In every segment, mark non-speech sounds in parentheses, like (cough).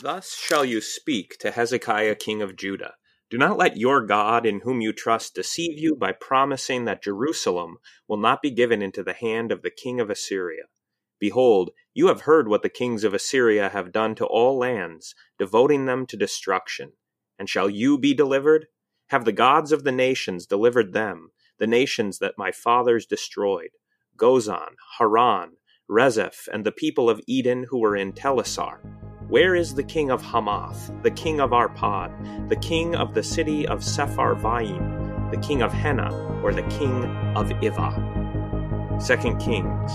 Thus shall you speak to Hezekiah king of Judah. Do not let your God, in whom you trust, deceive you by promising that Jerusalem will not be given into the hand of the king of Assyria. Behold, you have heard what the kings of Assyria have done to all lands, devoting them to destruction. And shall you be delivered? Have the gods of the nations delivered them, the nations that my fathers destroyed? Gozan, Haran, Rezeph, and the people of Eden who were in Telassar. Where is the king of Hamath, the king of Arpad, the king of the city of Sepharvaim, the king of Hena, or the king of Iva? Second Kings.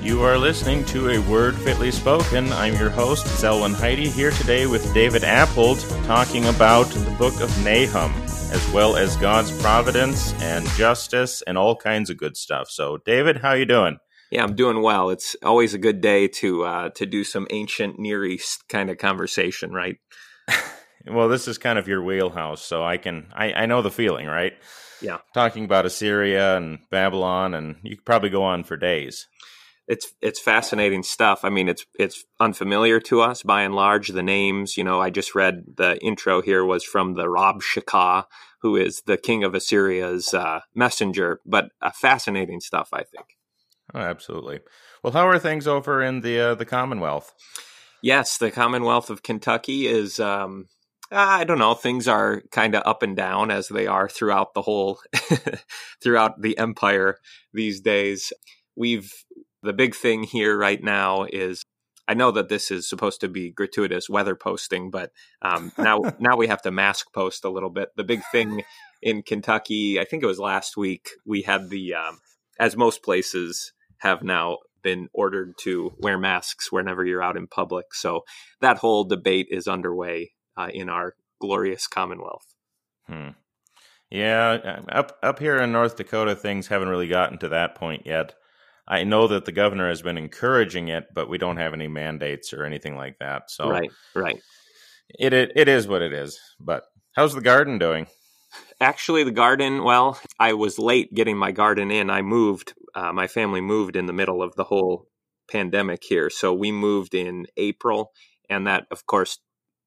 You are listening to a word fitly spoken. I'm your host, Zelwyn Heide, here today with David Appold, talking about the book of Nahum as well as God's providence and justice and all kinds of good stuff. So, David, how you doing? Yeah, I'm doing well. It's always a good day to uh, to do some ancient Near East kind of conversation, right? (laughs) well, this is kind of your wheelhouse, so I can I, I know the feeling, right? Yeah, talking about Assyria and Babylon, and you could probably go on for days it's it's fascinating stuff. I mean, it's it's unfamiliar to us by and large. The names, you know, I just read the intro here was from the Rabshakeh, who is the king of Assyria's uh, messenger. But uh, fascinating stuff, I think. Oh, absolutely. Well, how are things over in the uh, the Commonwealth? Yes, the Commonwealth of Kentucky is. Um, I don't know. Things are kind of up and down as they are throughout the whole, (laughs) throughout the empire these days. We've the big thing here right now is I know that this is supposed to be gratuitous weather posting, but um, now (laughs) now we have to mask post a little bit. The big thing in Kentucky, I think it was last week, we had the um, as most places have now been ordered to wear masks whenever you're out in public. So that whole debate is underway uh, in our glorious Commonwealth. Hmm. Yeah, uh, up up here in North Dakota, things haven't really gotten to that point yet. I know that the governor has been encouraging it, but we don't have any mandates or anything like that. So right, right. It it, it is what it is. But how's the garden doing? Actually, the garden. Well, I was late getting my garden in. I moved. Uh, my family moved in the middle of the whole pandemic here, so we moved in April, and that, of course,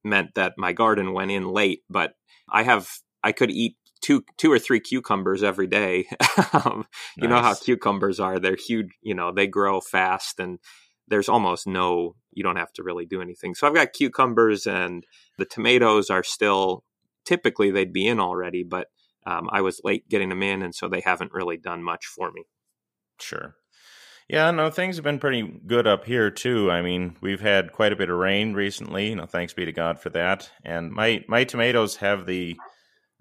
meant that my garden went in late. But I have I could eat two two or three cucumbers every day. (laughs) um, you know how cucumbers are; they're huge. You know they grow fast, and there's almost no. You don't have to really do anything. So I've got cucumbers, and the tomatoes are still. Typically, they'd be in already, but um, I was late getting them in, and so they haven't really done much for me. Sure. Yeah, no, things have been pretty good up here too. I mean, we've had quite a bit of rain recently. You know, thanks be to God for that. And my my tomatoes have the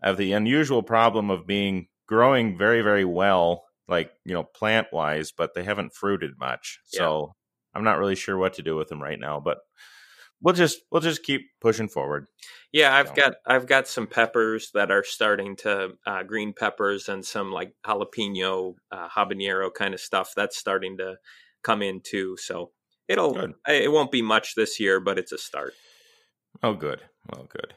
have the unusual problem of being growing very, very well, like, you know, plant wise, but they haven't fruited much. Yeah. So I'm not really sure what to do with them right now, but we'll just we'll just keep pushing forward. Yeah, I've so. got I've got some peppers that are starting to uh, green peppers and some like jalapeno, uh, habanero kind of stuff that's starting to come in too. So it'll good. it won't be much this year, but it's a start. Oh, good. Well, good.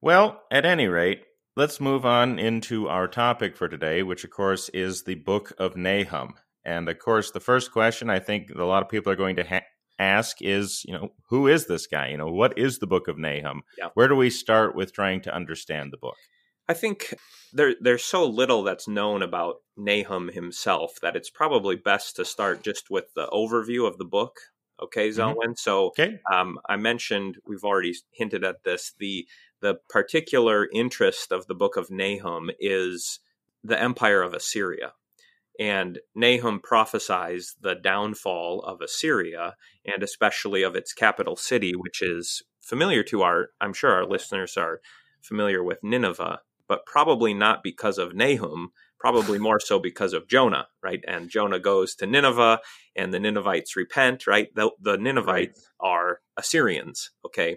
Well, at any rate, let's move on into our topic for today, which of course is the book of Nahum. And of course, the first question I think a lot of people are going to ha- ask is, you know, who is this guy? You know, what is the book of Nahum? Yeah. Where do we start with trying to understand the book? I think there there's so little that's known about Nahum himself that it's probably best to start just with the overview of the book. Okay, mm-hmm. Zelwyn. Mm-hmm. So okay. Um, I mentioned we've already hinted at this. The the particular interest of the book of Nahum is the empire of Assyria. And Nahum prophesies the downfall of Assyria and especially of its capital city, which is familiar to our, I'm sure our listeners are familiar with Nineveh, but probably not because of Nahum, probably more so because of Jonah, right? And Jonah goes to Nineveh and the Ninevites repent, right? The, the Ninevites are Assyrians, okay?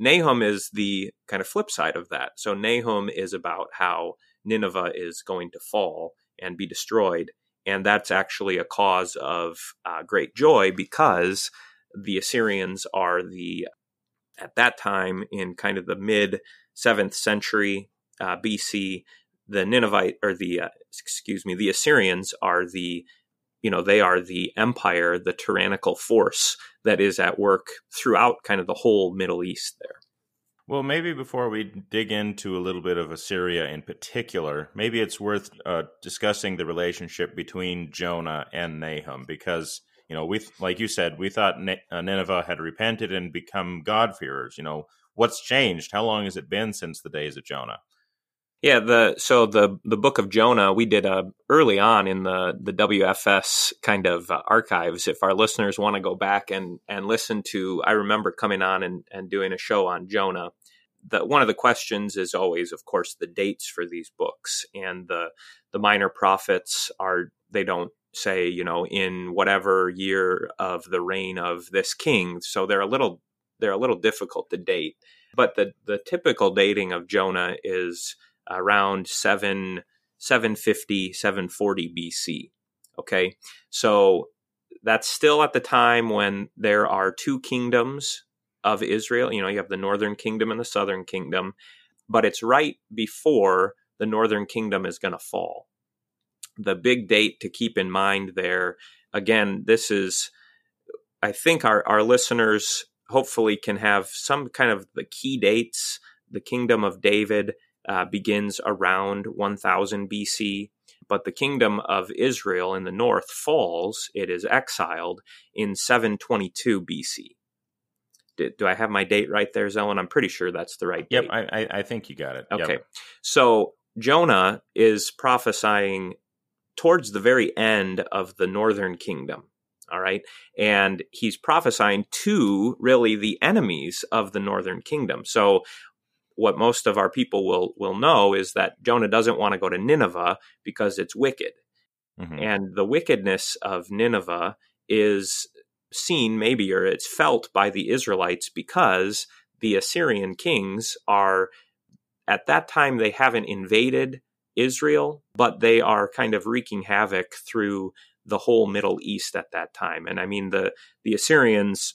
Nahum is the kind of flip side of that. So Nahum is about how Nineveh is going to fall and be destroyed. And that's actually a cause of uh, great joy because the Assyrians are the, at that time in kind of the mid 7th century uh, BC, the Ninevite or the uh, excuse me, the Assyrians are the you know they are the empire, the tyrannical force that is at work throughout kind of the whole Middle East there. Well, maybe before we dig into a little bit of Assyria in particular, maybe it's worth uh, discussing the relationship between Jonah and Nahum because you know we like you said we thought uh, Nineveh had repented and become God-fearers. You know what's changed? How long has it been since the days of Jonah? Yeah, the so the the book of Jonah we did uh, early on in the the WFS kind of uh, archives. If our listeners want to go back and and listen to, I remember coming on and and doing a show on Jonah. That one of the questions is always, of course, the dates for these books and the the minor prophets are they don't say you know in whatever year of the reign of this king, so they're a little they're a little difficult to date. But the the typical dating of Jonah is around 7 750 740 BC. Okay? So that's still at the time when there are two kingdoms of Israel. You know, you have the northern kingdom and the southern kingdom, but it's right before the northern kingdom is going to fall. The big date to keep in mind there, again, this is, I think our, our listeners hopefully can have some kind of the key dates. The kingdom of David uh, begins around 1000 BC, but the kingdom of Israel in the north falls, it is exiled in 722 BC. Did, do I have my date right there, Zelwyn? I'm pretty sure that's the right yep, date. Yep, I, I, think you got it. Okay. Yep. So Jonah is prophesying towards the very end of the northern kingdom. All right. And he's prophesying to really the enemies of the northern kingdom. So what most of our people will will know is that Jonah doesn't want to go to Nineveh because it's wicked. Mm-hmm. And the wickedness of Nineveh is seen maybe or it's felt by the Israelites because the Assyrian kings are at that time they haven't invaded Israel, but they are kind of wreaking havoc through the whole Middle East at that time. And I mean the the Assyrians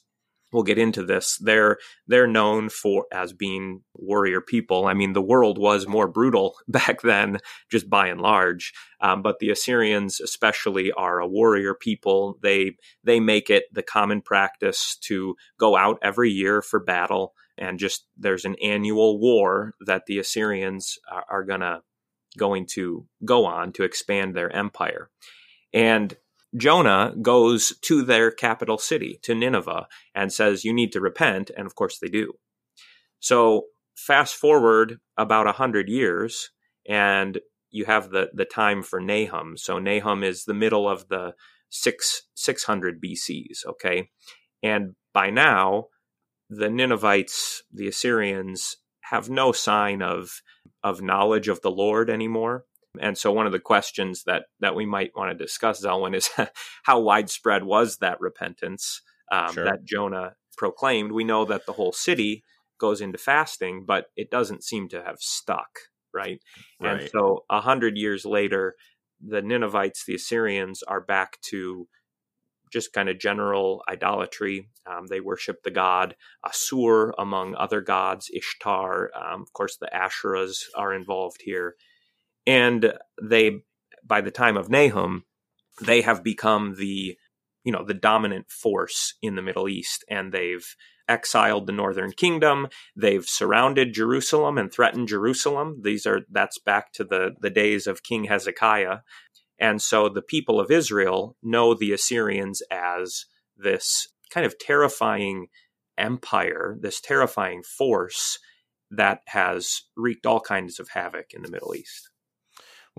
we'll get into this. They're they're known for as being warrior people. I mean, the world was more brutal (laughs) back then, just by and large. Um, but the Assyrians, especially, are a warrior people. They they make it the common practice to go out every year for battle, and just there's an annual war that the Assyrians are, are gonna going to go on to expand their empire. And Jonah goes to their capital city, to Nineveh, and says, You need to repent. And of course they do. So fast forward about a hundred years, and you have the, the time for Nahum. So Nahum is the middle of the six, 600 BCs, okay? And by now, the Ninevites, the Assyrians, have no sign of, of knowledge of the Lord anymore. And so, one of the questions that that we might want to discuss, Zelwyn, is (laughs) how widespread was that repentance um, sure. that Jonah proclaimed? We know that the whole city goes into fasting, but it doesn't seem to have stuck, right? right. And so, a hundred years later, the Ninevites, the Assyrians, are back to just kind of general idolatry. Um, they worship the god Assur among other gods, Ishtar. Um, of course, the Asherahs are involved here. And they, by the time of Nahum, they have become the, you know, the dominant force in the Middle East, and they've exiled the northern kingdom. They've surrounded Jerusalem and threatened Jerusalem. These are that's back to the the days of King Hezekiah. And so the people of Israel know the Assyrians as this kind of terrifying empire, this terrifying force that has wreaked all kinds of havoc in the Middle East.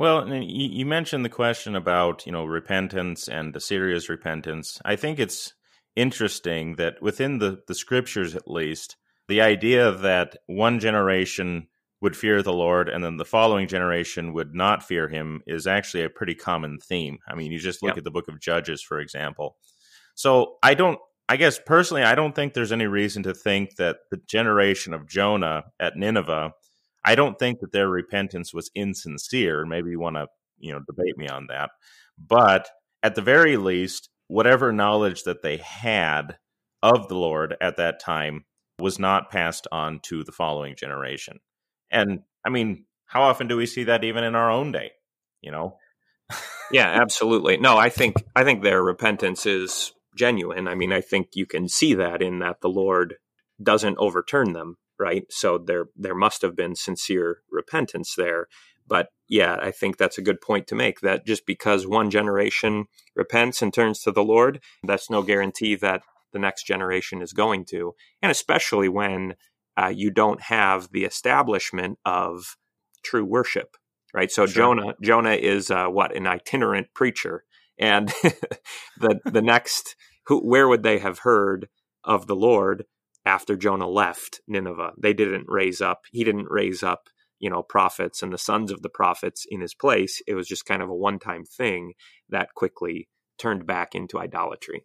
Well, you mentioned the question about you know repentance and the serious repentance. I think it's interesting that within the the scriptures, at least, the idea that one generation would fear the Lord and then the following generation would not fear Him is actually a pretty common theme. I mean, you just look yep. at the Book of Judges, for example. So I don't. I guess personally, I don't think there's any reason to think that the generation of Jonah at Nineveh I don't think that their repentance was insincere. Maybe you want to, you know, debate me on that. But at the very least, whatever knowledge that they had of the Lord at that time was not passed on to the following generation. And I mean, how often do we see that even in our own day? You know? yeah, absolutely. No, I think I think their repentance is genuine. I mean, I think you can see that in that the Lord doesn't overturn them, right? So there there must have been sincere repentance there. But yeah, I think that's a good point to make that just because one generation repents and turns to the Lord, that's no guarantee that the next generation is going to. And especially when uh, you don't have the establishment of true worship, right? So sure. Jonah, Jonah is uh, what an itinerant preacher, and (laughs) the the next, who, where would they have heard of the Lord after Jonah left Nineveh? They didn't raise up. He didn't raise up you know prophets and the sons of the prophets in his place it was just kind of a one time thing that quickly turned back into idolatry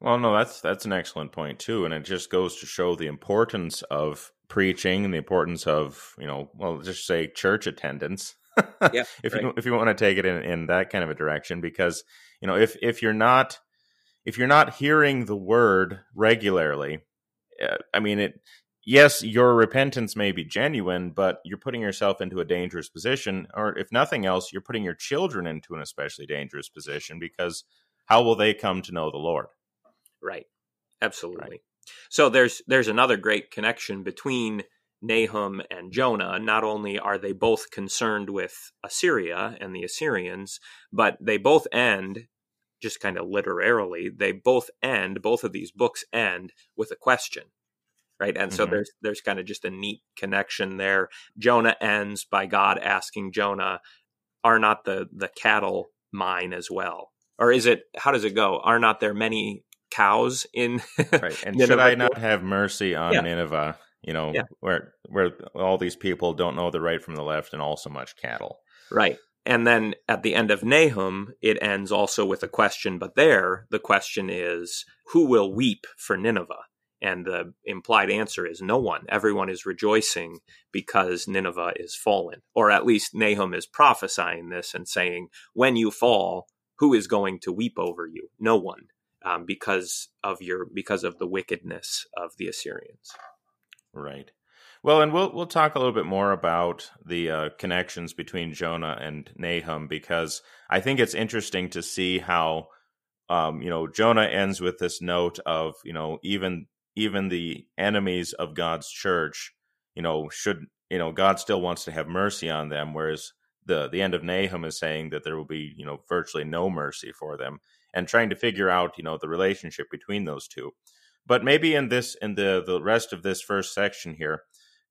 well no that's that's an excellent point too and it just goes to show the importance of preaching and the importance of you know well just say church attendance (laughs) yeah, if right. you if you want to take it in, in that kind of a direction because you know if if you're not if you're not hearing the word regularly Uh, i mean it yes, your repentance may be genuine, but you're putting yourself into a dangerous position. Or if nothing else, you're putting your children into an especially dangerous position because how will they come to know the Lord? Right. Absolutely. Right. So there's there's another great connection between Nahum and Jonah. Not only are they both concerned with Assyria and the Assyrians, but they both end just kind of literarily, they both end, both of these books end with a question right? And so mm-hmm. there's there's kind of just a neat connection there. Jonah ends by god asking jonah are not the the cattle mine as well? Or is it how does it go? Are not there many cows in (laughs) right and should i not have mercy on yeah. nineveh you know yeah. where where all these people don't know the right from the left and all so much cattle? Right and then at the end of Nahum, it ends also with a question, but there the question is, who will weep for Nineveh? And the implied answer is no one. Everyone is rejoicing because Nineveh is fallen. Or at least Nahum is prophesying this and saying, when you fall, who is going to weep over you? No one. Um, because of your because of the wickedness of the Assyrians. Right. Well, and we'll we'll talk a little bit more about the uh, connections between Jonah and Nahum because I think it's interesting to see how um, you know Jonah ends with this note of you know even even the enemies of God's church, you know, should you know God still wants to have mercy on them, whereas the the end of Nahum is saying that there will be you know virtually no mercy for them, and trying to figure out you know the relationship between those two. But maybe in this in the the rest of this first section here,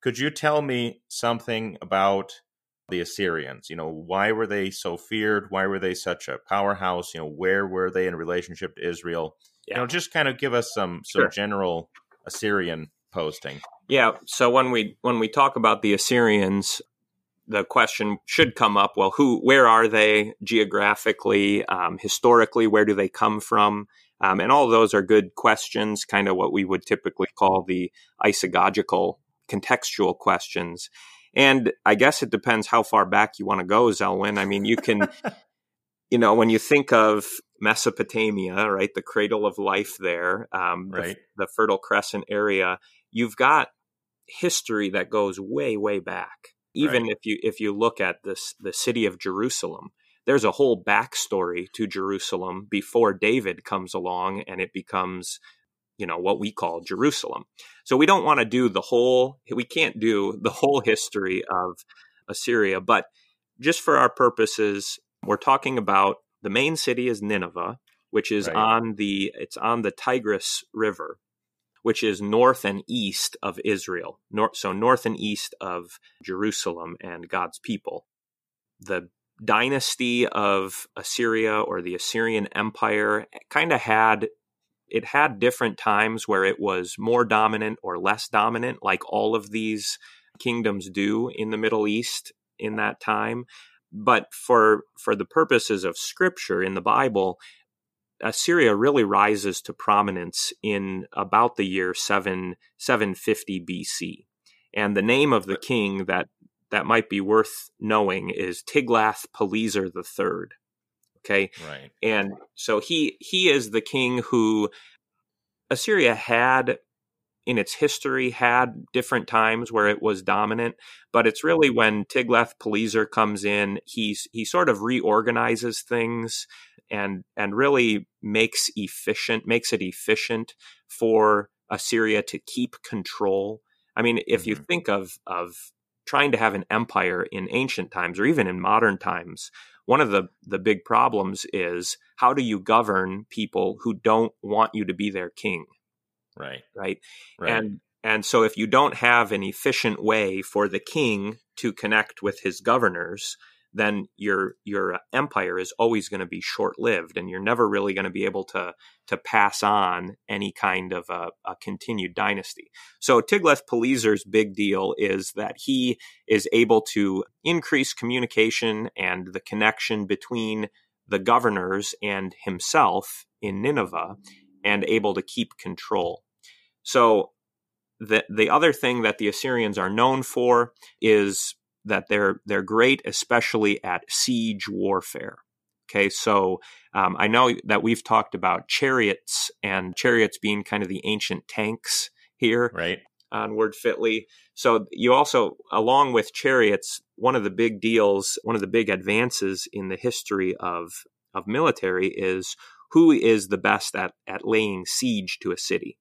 could you tell me something about the Assyrians? You know, why were they so feared? Why were they such a powerhouse? You know, where were they in relationship to Israel? yeah. you know, just kind of give us some some sure. general Assyrian posting. Yeah. So when we when we talk about the Assyrians, the question should come up: Well, who, where are they geographically, um, historically? Where do they come from? Um, and all those are good questions, kind of what we would typically call the isagogical, contextual questions. And I guess it depends how far back you want to go, Zelwyn. I mean, you can, (laughs) you know, when you think of Mesopotamia, right, the cradle of life there, um, right. the, the Fertile Crescent area, you've got history that goes way, way back. Even right. if you if you look at this the city of Jerusalem, there's a whole backstory to Jerusalem before David comes along and it becomes, you know, what we call Jerusalem. So we don't want to do the whole we can't do the whole history of Assyria, but just for our purposes, we're talking about the main city is Nineveh, which is right. on the it's on the Tigris River, which is north and east of Israel. North, so north and east of Jerusalem and God's people. The dynasty of Assyria or the Assyrian Empire kind of had it had different times where it was more dominant or less dominant like all of these kingdoms do in the Middle East in that time. But for for the purposes of scripture in the bible assyria really rises to prominence in about the year 7 750 bc and the name of the king that that might be worth knowing is tiglath-pileser iii okay right and so he he is the king who assyria had in its history had different times where it was dominant, but it's really when Tiglath-Pileser comes in, he's he sort of reorganizes things and and really makes efficient makes it efficient for Assyria to keep control. I mean, if mm-hmm. you think of of trying to have an empire in ancient times or even in modern times, one of the the big problems is how do you govern people who don't want you to be their king? Right. Right. right. And and so if you don't have an efficient way for the king to connect with his governors, then your your empire is always going to be short lived, and you're never really going to be able to to pass on any kind of a, a continued dynasty. So Tiglath-Pileser's big deal is that he is able to increase communication and the connection between the governors and himself in Nineveh, and able to keep control. So the the other thing that the Assyrians are known for is that they're they're great, especially at siege warfare. Okay, so um, I know that we've talked about chariots and chariots being kind of the ancient tanks here, right? On Word Fitly. So you also, along with chariots, one of the big deals, one of the big advances in the history of of military is who is the best at at laying siege to a city.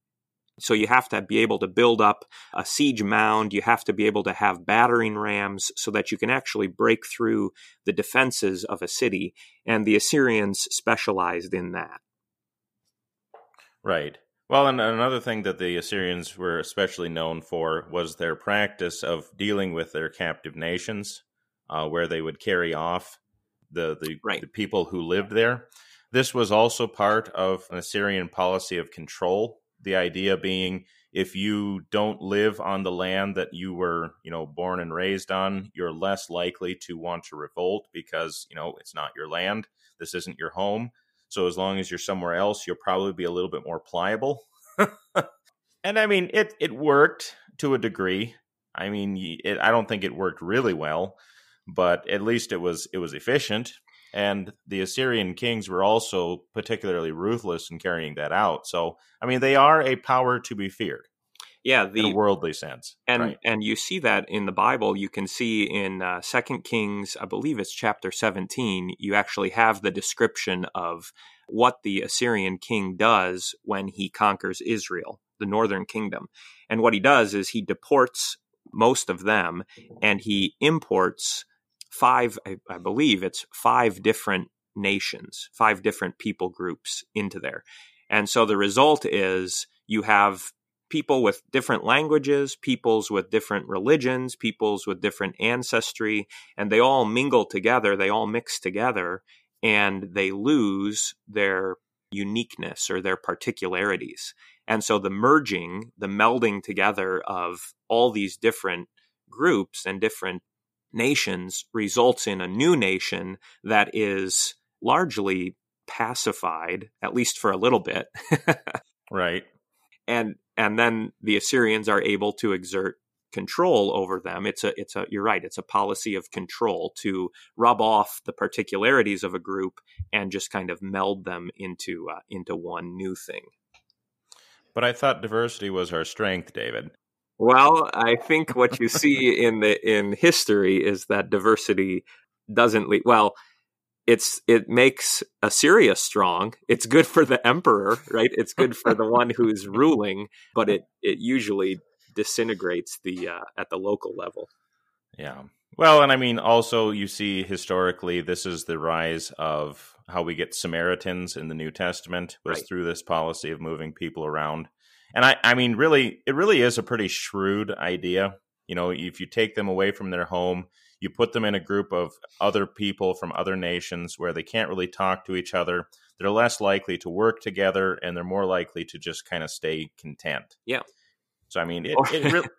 So you have to be able to build up a siege mound. You have to be able to have battering rams so that you can actually break through the defenses of a city. And the Assyrians specialized in that. Right. Well, and another thing that the Assyrians were especially known for was their practice of dealing with their captive nations, uh, where they would carry off the the, right. the people who lived there. This was also part of an Assyrian policy of control the idea being if you don't live on the land that you were you know born and raised on you're less likely to want to revolt because you know it's not your land. This isn't your home. So as long as you're somewhere else you'll probably be a little bit more pliable. (laughs) And i mean it it worked to a degree. I mean it, i don't think it worked really well but at least it was it was efficient and the Assyrian kings were also particularly ruthless in carrying that out. So, I mean, they are a power to be feared. Yeah, the in a worldly sense, and right. and you see that in the Bible. You can see in uh, Second Kings, I believe it's chapter seventeen. You actually have the description of what the Assyrian king does when he conquers Israel, the northern kingdom, and what he does is he deports most of them, and he imports five, I, I believe it's five different nations, five different people groups into there. And so the result is you have people with different languages, peoples with different religions, peoples with different ancestry, and they all mingle together, they all mix together, and they lose their uniqueness or their particularities. And so the merging, the melding together of all these different groups and different nations results in a new nation that is largely pacified, at least for a little bit. (laughs) right. And and then the Assyrians are able to exert control over them. It's a it's a you're right, it's a policy of control to rub off the particularities of a group and just kind of meld them into uh, into one new thing. But I thought diversity was our strength, David. Well, I think what you see in the in history is that diversity doesn't lead. Well, it's it makes Assyria strong. It's good for the emperor, right? It's good for the one who's ruling, but it it usually disintegrates the uh, at the local level. Yeah. Well, and I mean, also you see historically, this is the rise of how we get Samaritans in the New Testament was right. through this policy of moving people around. And I, I mean, really, it really is a pretty shrewd idea. You know, if you take them away from their home, you put them in a group of other people from other nations where they can't really talk to each other. They're less likely to work together, and they're more likely to just kind of stay content. Yeah. So I mean, it, it really. (laughs)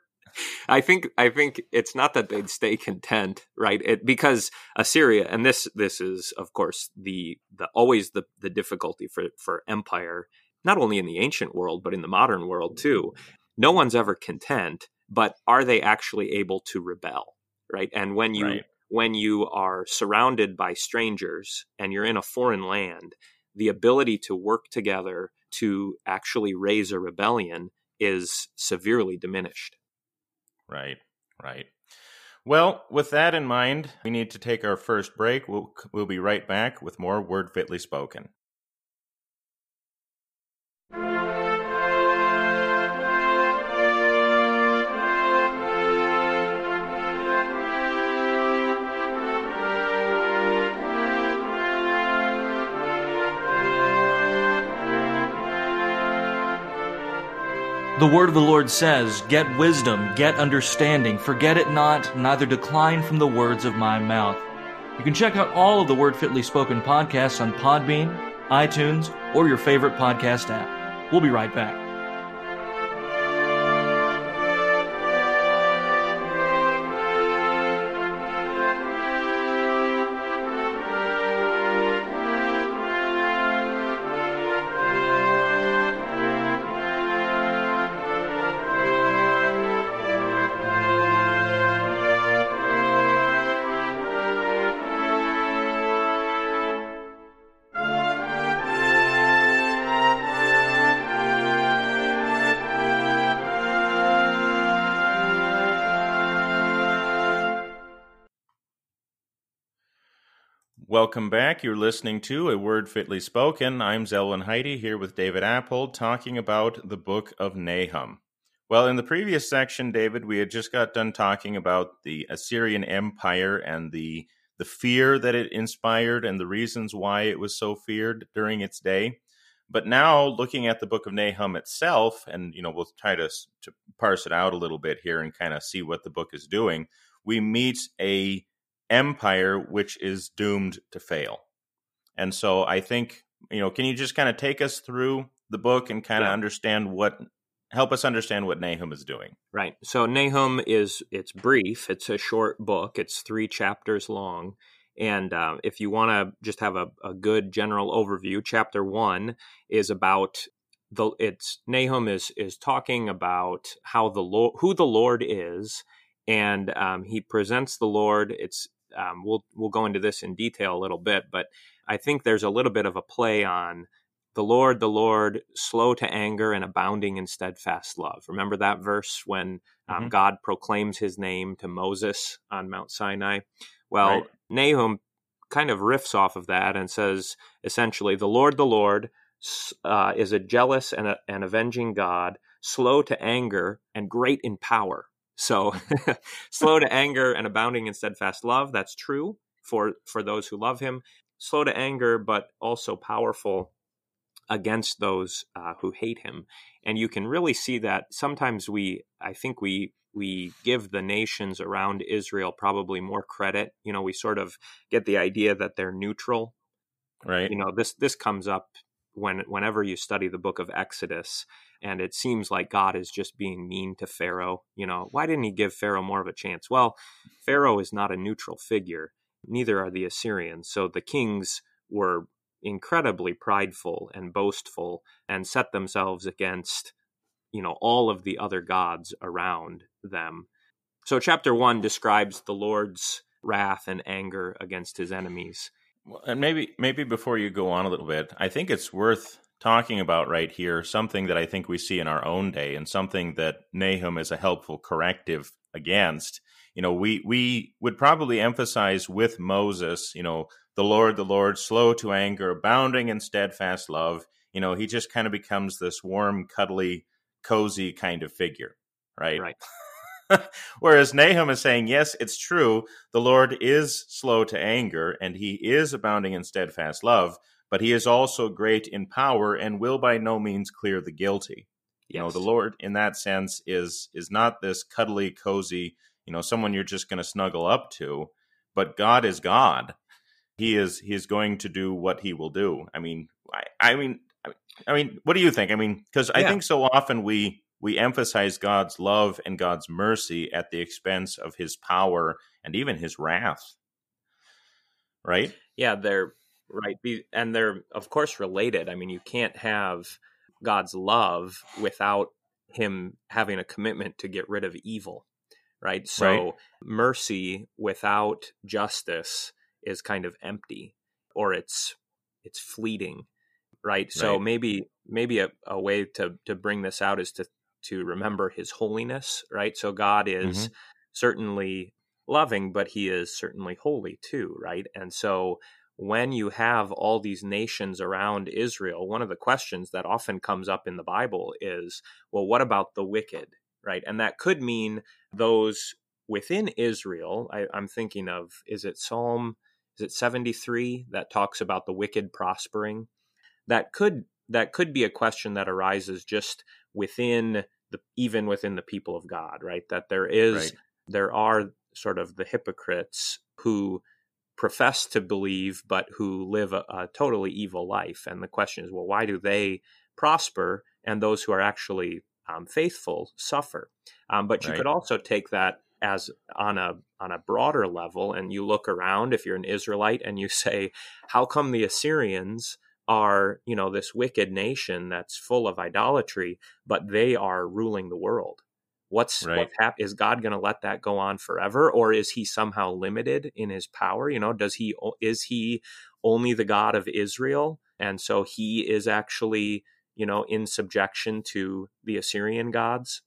I think I think it's not that they'd stay content, right? It, because Assyria, and this this is of course the the always the the difficulty for for empire not only in the ancient world, but in the modern world too. No one's ever content, but are they actually able to rebel? Right. And when you, right. when you are surrounded by strangers and you're in a foreign land, the ability to work together to actually raise a rebellion is severely diminished. Right, right. Well, with that in mind, we need to take our first break. We'll, we'll be right back with more Word Fitly Spoken. The word of the Lord says, Get wisdom, get understanding, forget it not, neither decline from the words of my mouth. You can check out all of the Word Fitly Spoken podcasts on Podbean, iTunes, or your favorite podcast app. We'll be right back. Welcome back. You're listening to A Word Fitly Spoken. I'm Zelwyn Heide here with David Appold talking about the book of Nahum. Well, in the previous section, David, we had just got done talking about the Assyrian Empire and the the fear that it inspired and the reasons why it was so feared during its day. But now, looking at the book of Nahum itself, and you know, we'll try to, to parse it out a little bit here and kind of see what the book is doing. We meet a empire which is doomed to fail. And so I think, you know, can you just kind of take us through the book and kind of yeah. understand what help us understand what Nahum is doing. Right. So Nahum is it's brief. It's a short book. It's three chapters long. And uh, if you want to just have a, a, good general overview, chapter one is about the. It's Nahum is is talking about how the Lord, who the Lord is, and um, he presents the Lord. It's um, we'll we'll go into this in detail a little bit, but I think there's a little bit of a play on the Lord, the Lord, slow to anger and abounding in steadfast love. Remember that verse when um, mm-hmm. God proclaims His name to Moses on Mount Sinai. Well, right. Nahum kind of riffs off of that and says essentially, the Lord, the Lord, uh, is a jealous and, a, and avenging God, slow to anger and great in power. So (laughs) slow to anger and abounding in steadfast love. That's true for for those who love him. Slow to anger, but also powerful against those uh, who hate him. And you can really see that sometimes we, I think we we give the nations around Israel probably more credit. You know, we sort of get the idea that they're neutral. Right. You know, this this comes up when whenever you study the book of Exodus and it seems like God is just being mean to Pharaoh. You know, why didn't he give Pharaoh more of a chance? Well, Pharaoh is not a neutral figure, neither are the Assyrians. So the kings were incredibly prideful and boastful and set themselves against, you know, all of the other gods around them. So chapter 1 describes the Lord's wrath and anger against his enemies. And maybe maybe before you go on a little bit, I think it's worth talking about right here something that I think we see in our own day and something that Nahum is a helpful corrective against. You know, we we would probably emphasize with Moses, you know, the Lord, the Lord, slow to anger, abounding in steadfast love. You know, he just kind of becomes this warm, cuddly, cozy kind of figure, right? Right. (laughs) Whereas Nahum is saying, yes, it's true. The Lord is slow to anger and he is abounding in steadfast love, but he is also great in power and will by no means clear the guilty. Yes. You know, the Lord in that sense is is not this cuddly, cozy, you know, someone you're just going to snuggle up to, but God is God. He is he is going to do what he will do. I mean, I, I mean I mean, what do you think? I mean, cuz I think so often we we emphasize God's love and God's mercy at the expense of his power and even his wrath. Right? Yeah, they're right and they're of course related i mean you can't have god's love without him having a commitment to get rid of evil right so right. mercy without justice is kind of empty or it's it's fleeting right so right. maybe maybe a, a way to to bring this out is to to remember his holiness, right? So God is mm-hmm. certainly loving, but he is certainly holy too, right? And so when you have all these nations around Israel, one of the questions that often comes up in the Bible is, well, what about the wicked, right? And that could mean those within Israel. I, I'm thinking of, is it Psalm, is it 73 that talks about the wicked prospering? That could that could be a question that arises just within the even within the people of God, right? That there is right. there are sort of the hypocrites who profess to believe but who live a, a, totally evil life and the question is well why do they prosper and those who are actually um, faithful suffer um, but you could also take that as on a on a broader level and you look around if you're an israelite and you (laughs) say how come the assyrians are you know this wicked nation that's full of idolatry but they are ruling the world. What's right. what's hap- is god going to let that go on forever or is he somehow limited in his power? You know does he is he only the god of israel and so he is actually you know in subjection to the assyrian gods?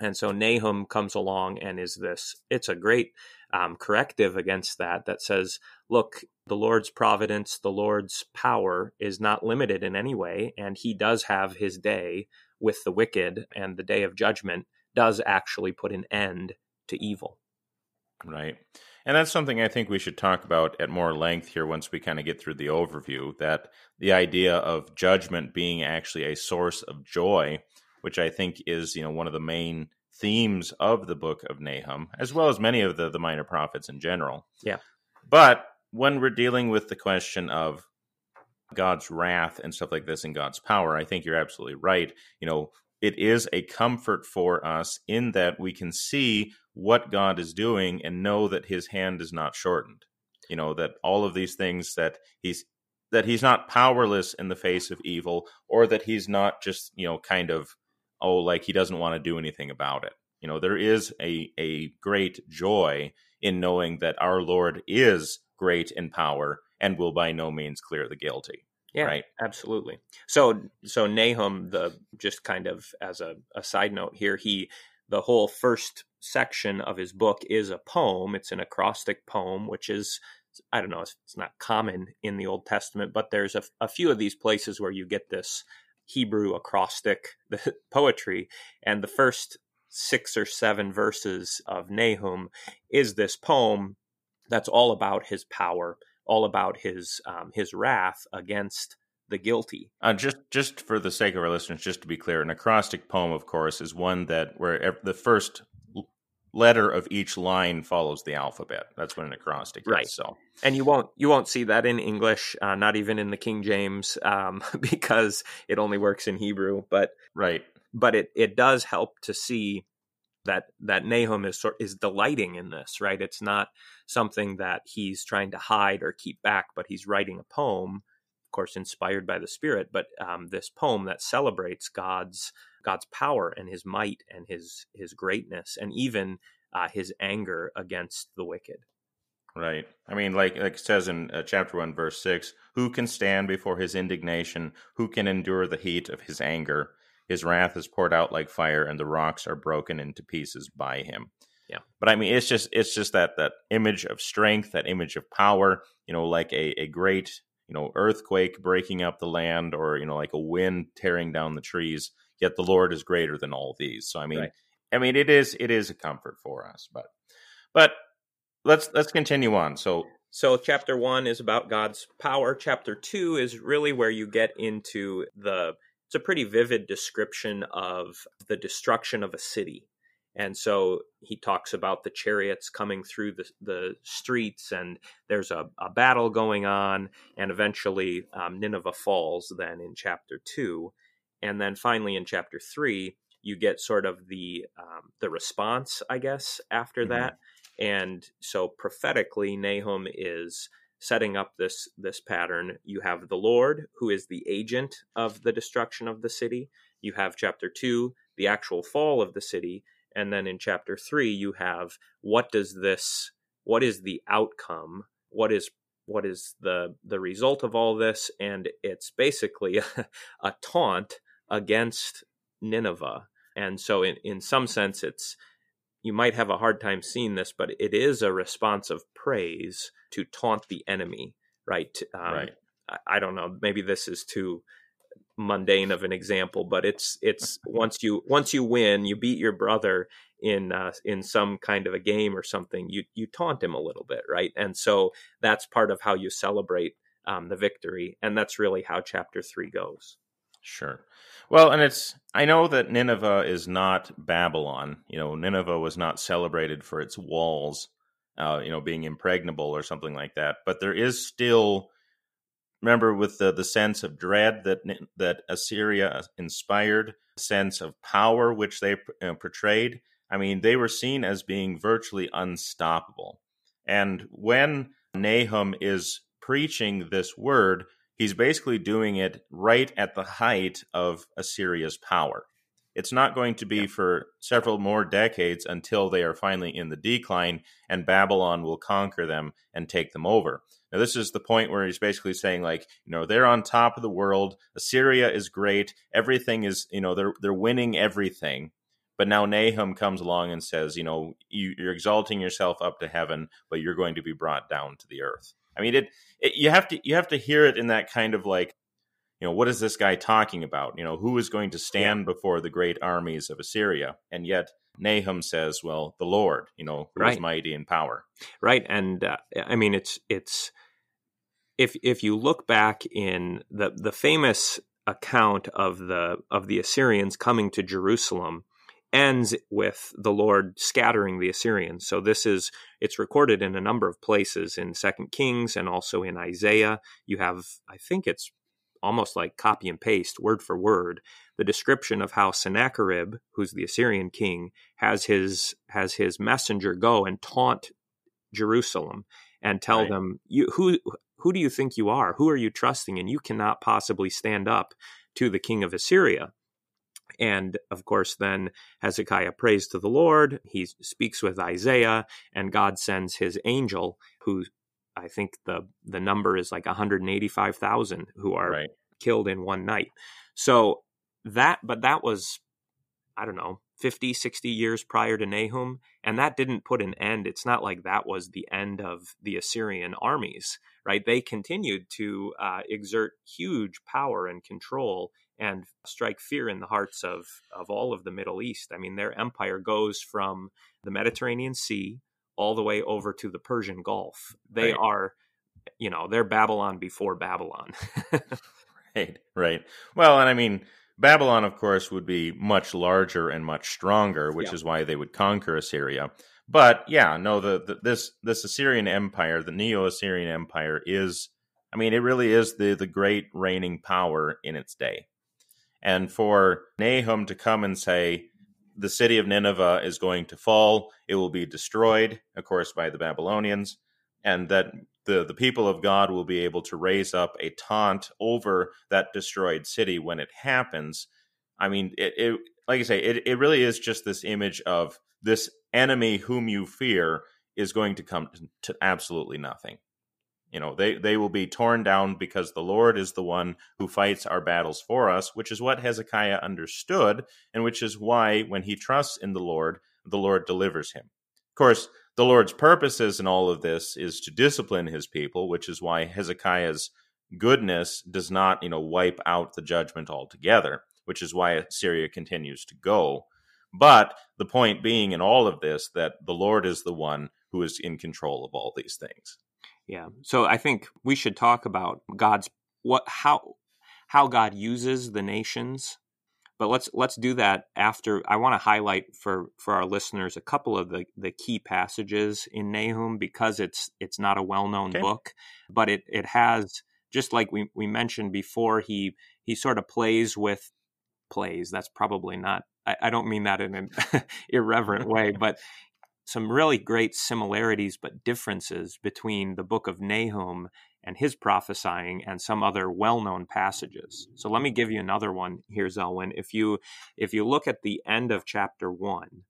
And so nahum comes along and is this it's a great um, corrective against that that says look the lord's providence the lord's power is not limited in any way and he does have his day with the wicked and the day of judgment does actually put an end to evil. Right. And that's something I think we should talk about at more length here once we kind of get through the overview that the idea of judgment being actually a source of joy, which I think is, you know, one of the main themes of the book of Nahum, as well as many of the, the minor prophets in general. Yeah. But when we're dealing with the question of God's wrath and stuff like this and God's power, I think you're absolutely right. You know, it is a comfort for us in that we can see what God is doing and know that his hand is not shortened. You know, that all of these things that he's that he's not powerless in the face of evil or that he's not just, you know, kind of oh like he doesn't want to do anything about it. You know, there is a a great joy in knowing that our Lord is great in power and will by no means clear the guilty. Yeah, right. Absolutely. So so Nahum, the just kind of as a, a side note here, he the whole first section of his book is a poem. It's an acrostic poem, which is I don't know, it's, it's not common in the Old Testament, but there's a, a few of these places where you get this Hebrew acrostic (laughs) the poetry, and the first six or seven verses of Nahum is this poem that's all about his power all about his um, his wrath against the guilty. Uh, just just for the sake of our listeners, just to be clear, an acrostic poem, of course, is one that where the first letter of each line follows the alphabet. That's what an acrostic right. is. So, and you won't you won't see that in English, uh, not even in the King James, um, (laughs) because it only works in Hebrew. But right, but it it does help to see that that Nahum is sort is delighting in this, right? It's not something that he's trying to hide or keep back, but he's writing a poem, course, inspired by the Spirit, but um, this poem that celebrates God's God's power and His might and His His greatness, and even uh, His anger against the wicked. Right. I mean, like like it says in uh, chapter one, verse six, who can stand before His indignation? Who can endure the heat of His anger? His wrath is poured out like fire, and the rocks are broken into pieces by him. Yeah. But I mean, it's just it's just that that image of strength, that image of power. You know, like a a great you know earthquake breaking up the land, or you know like a wind tearing down the trees. Yet the Lord is greater than all these. So I mean, right. I mean, it is it is a comfort for us. But but let's let's continue on. So so chapter one is about God's power. Chapter two is really where you get into the it's a pretty vivid description of the destruction of a city. And so he talks about the chariots coming through the, the streets, and there's a, a battle going on, and eventually um, Nineveh falls then in chapter two. And then finally in chapter three, you get sort of the um, the response, I guess, after mm-hmm. that. And so prophetically, Nahum is setting up this this pattern you have the lord who is the agent of the destruction of the city you have chapter 2 the actual fall of the city and then in chapter 3 you have what does this what is the outcome what is what is the the result of all this and it's basically a, (laughs) a taunt against Nineveh And so, in, in some sense, it's you might have a hard time seeing this, but it is a response of praise to taunt the enemy, right? Um, right. I, I don't know. Maybe this is too mundane of an example, but it's it's (laughs) once you once you win, you beat your brother in uh, in some kind of a game or something, you you taunt him a little bit, right? And so that's part of how you celebrate um, the victory, and that's really how chapter three goes. Sure. Well, and it's I know that Nineveh is not Babylon. You know, Nineveh was not celebrated for its walls, uh, you know, being impregnable or something like that. But there is still, remember, with the the sense of dread that that Assyria inspired, sense of power which they uh, portrayed. I mean, they were seen as being virtually unstoppable. And when Nahum is preaching this word, he's basically doing it right at the height of Assyria's power. It's not going to be yeah. for several more decades until they are finally in the decline and Babylon will conquer them and take them over. Now, this is the point where he's basically saying, like, you know, they're on top of the world. Assyria is great. Everything is, you know, they're they're winning everything. But now Nahum comes along and says, you know, you, you're exalting yourself up to heaven, but you're going to be brought down to the earth. I mean, it, it, you have to you have to hear it in that kind of like, you know, what is this guy talking about? You know, who is going to stand yeah. before the great armies of Assyria? And yet Nahum says, well, the Lord, you know, who right. is mighty in power. Right, and uh, I mean, it's it's if if you look back in the the famous account of the of the Assyrians coming to Jerusalem ends with the Lord scattering the Assyrians. So this is it's recorded in a number of places in Second Kings and also in Isaiah. You have I think it's almost like copy and paste word for word the description of how Sennacherib, who's the Assyrian king, has his has his messenger go and taunt Jerusalem and tell right. them you who who do you think you are? Who are you trusting And You cannot possibly stand up to the king of Assyria. And of course, then Hezekiah prays to the Lord. He speaks with Isaiah, and God sends his angel, who I think the the number is like 185,000 who are right. killed in one night. So that, but that was, I don't know, 50, 60 years prior to Nahum, and that didn't put an end. It's not like that was the end of the Assyrian armies, right? They continued to uh, exert huge power and control and strike fear in the hearts of of all of the Middle East. I mean, their empire goes from the Mediterranean Sea all the way over to the Persian Gulf. They right. are, you know, they're Babylon before Babylon. (laughs) right, right. Well, and I mean, Babylon, of course, would be much larger and much stronger, which yeah. is why they would conquer Assyria. But yeah, no, the, the this this Assyrian Empire, the Neo-Assyrian Empire, is, I mean, it really is the the great reigning power in its day. And for Nahum to come and say, the city of Nineveh is going to fall, it will be destroyed, of course, by the Babylonians, and that the, the people of God will be able to raise up a taunt over that destroyed city when it happens. I mean, it, it like I say, it, it really is just this image of this enemy whom you fear is going to come to absolutely nothing. You know, they, they will be torn down because the Lord is the one who fights our battles for us, which is what Hezekiah understood, and which is why, when he trusts in the Lord, the Lord delivers him. Of course, the Lord's purposes in all of this is to discipline his people, which is why Hezekiah's goodness does not, you know, wipe out the judgment altogether, which is why Assyria continues to go. But the point being in all of this that the Lord is the one who is in control of all these things. Yeah. So I think we should talk about God's what how how God uses the nations. But let's let's do that after I want to highlight for for our listeners a couple of the the key passages in Nahum because it's it's not a well-known okay. book, but it it has just like we we mentioned before he he sort of plays with plays. That's probably not I, I don't mean that in an (laughs) irreverent way, (laughs) but some really great similarities but differences between the book of Nahum and his prophesying and some other well-known passages. So let me give you another one here, Zelwyn. If you if you look at the end of chapter one,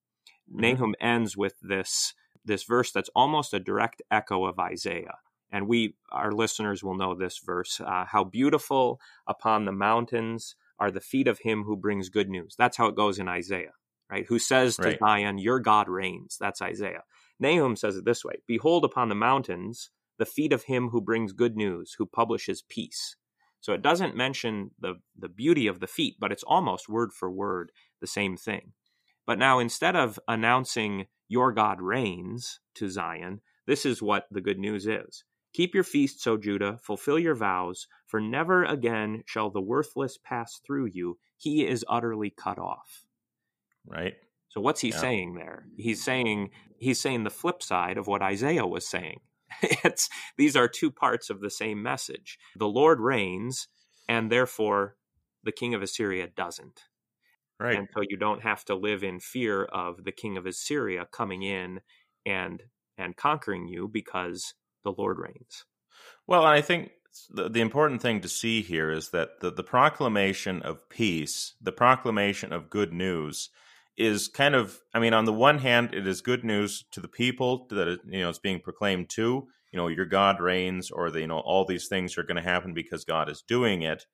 mm-hmm. Nahum ends with this this verse that's almost a direct echo of Isaiah. And we, our listeners, will know this verse. Uh, how beautiful upon the mountains are the feet of him who brings good news. That's how it goes in Isaiah. Right? Who says to right. Zion, Your God reigns. That's Isaiah. Nahum says it this way Behold upon the mountains the feet of him who brings good news, who publishes peace. So it doesn't mention the, the beauty of the feet, but it's almost word for word the same thing. But now instead of announcing your God reigns to Zion, this is what the good news is. Keep your feasts, O Judah, fulfill your vows, for never again shall the worthless pass through you. He is utterly cut off. Right. So what's he yeah. saying there? He's saying he's saying the flip side of what Isaiah was saying. (laughs) it's these are two parts of the same message. The Lord reigns, and therefore the king of Assyria doesn't. Right. And so you don't have to live in fear of the king of Assyria coming in and and conquering you because the Lord reigns. Well, and I think the, the important thing to see here is that the, the proclamation of peace, the proclamation of good news, is kind of I mean, on the one hand, it is good news to the people that you know it's being proclaimed to. You know, your God reigns, or the, you know all these things are going to happen because God is doing it.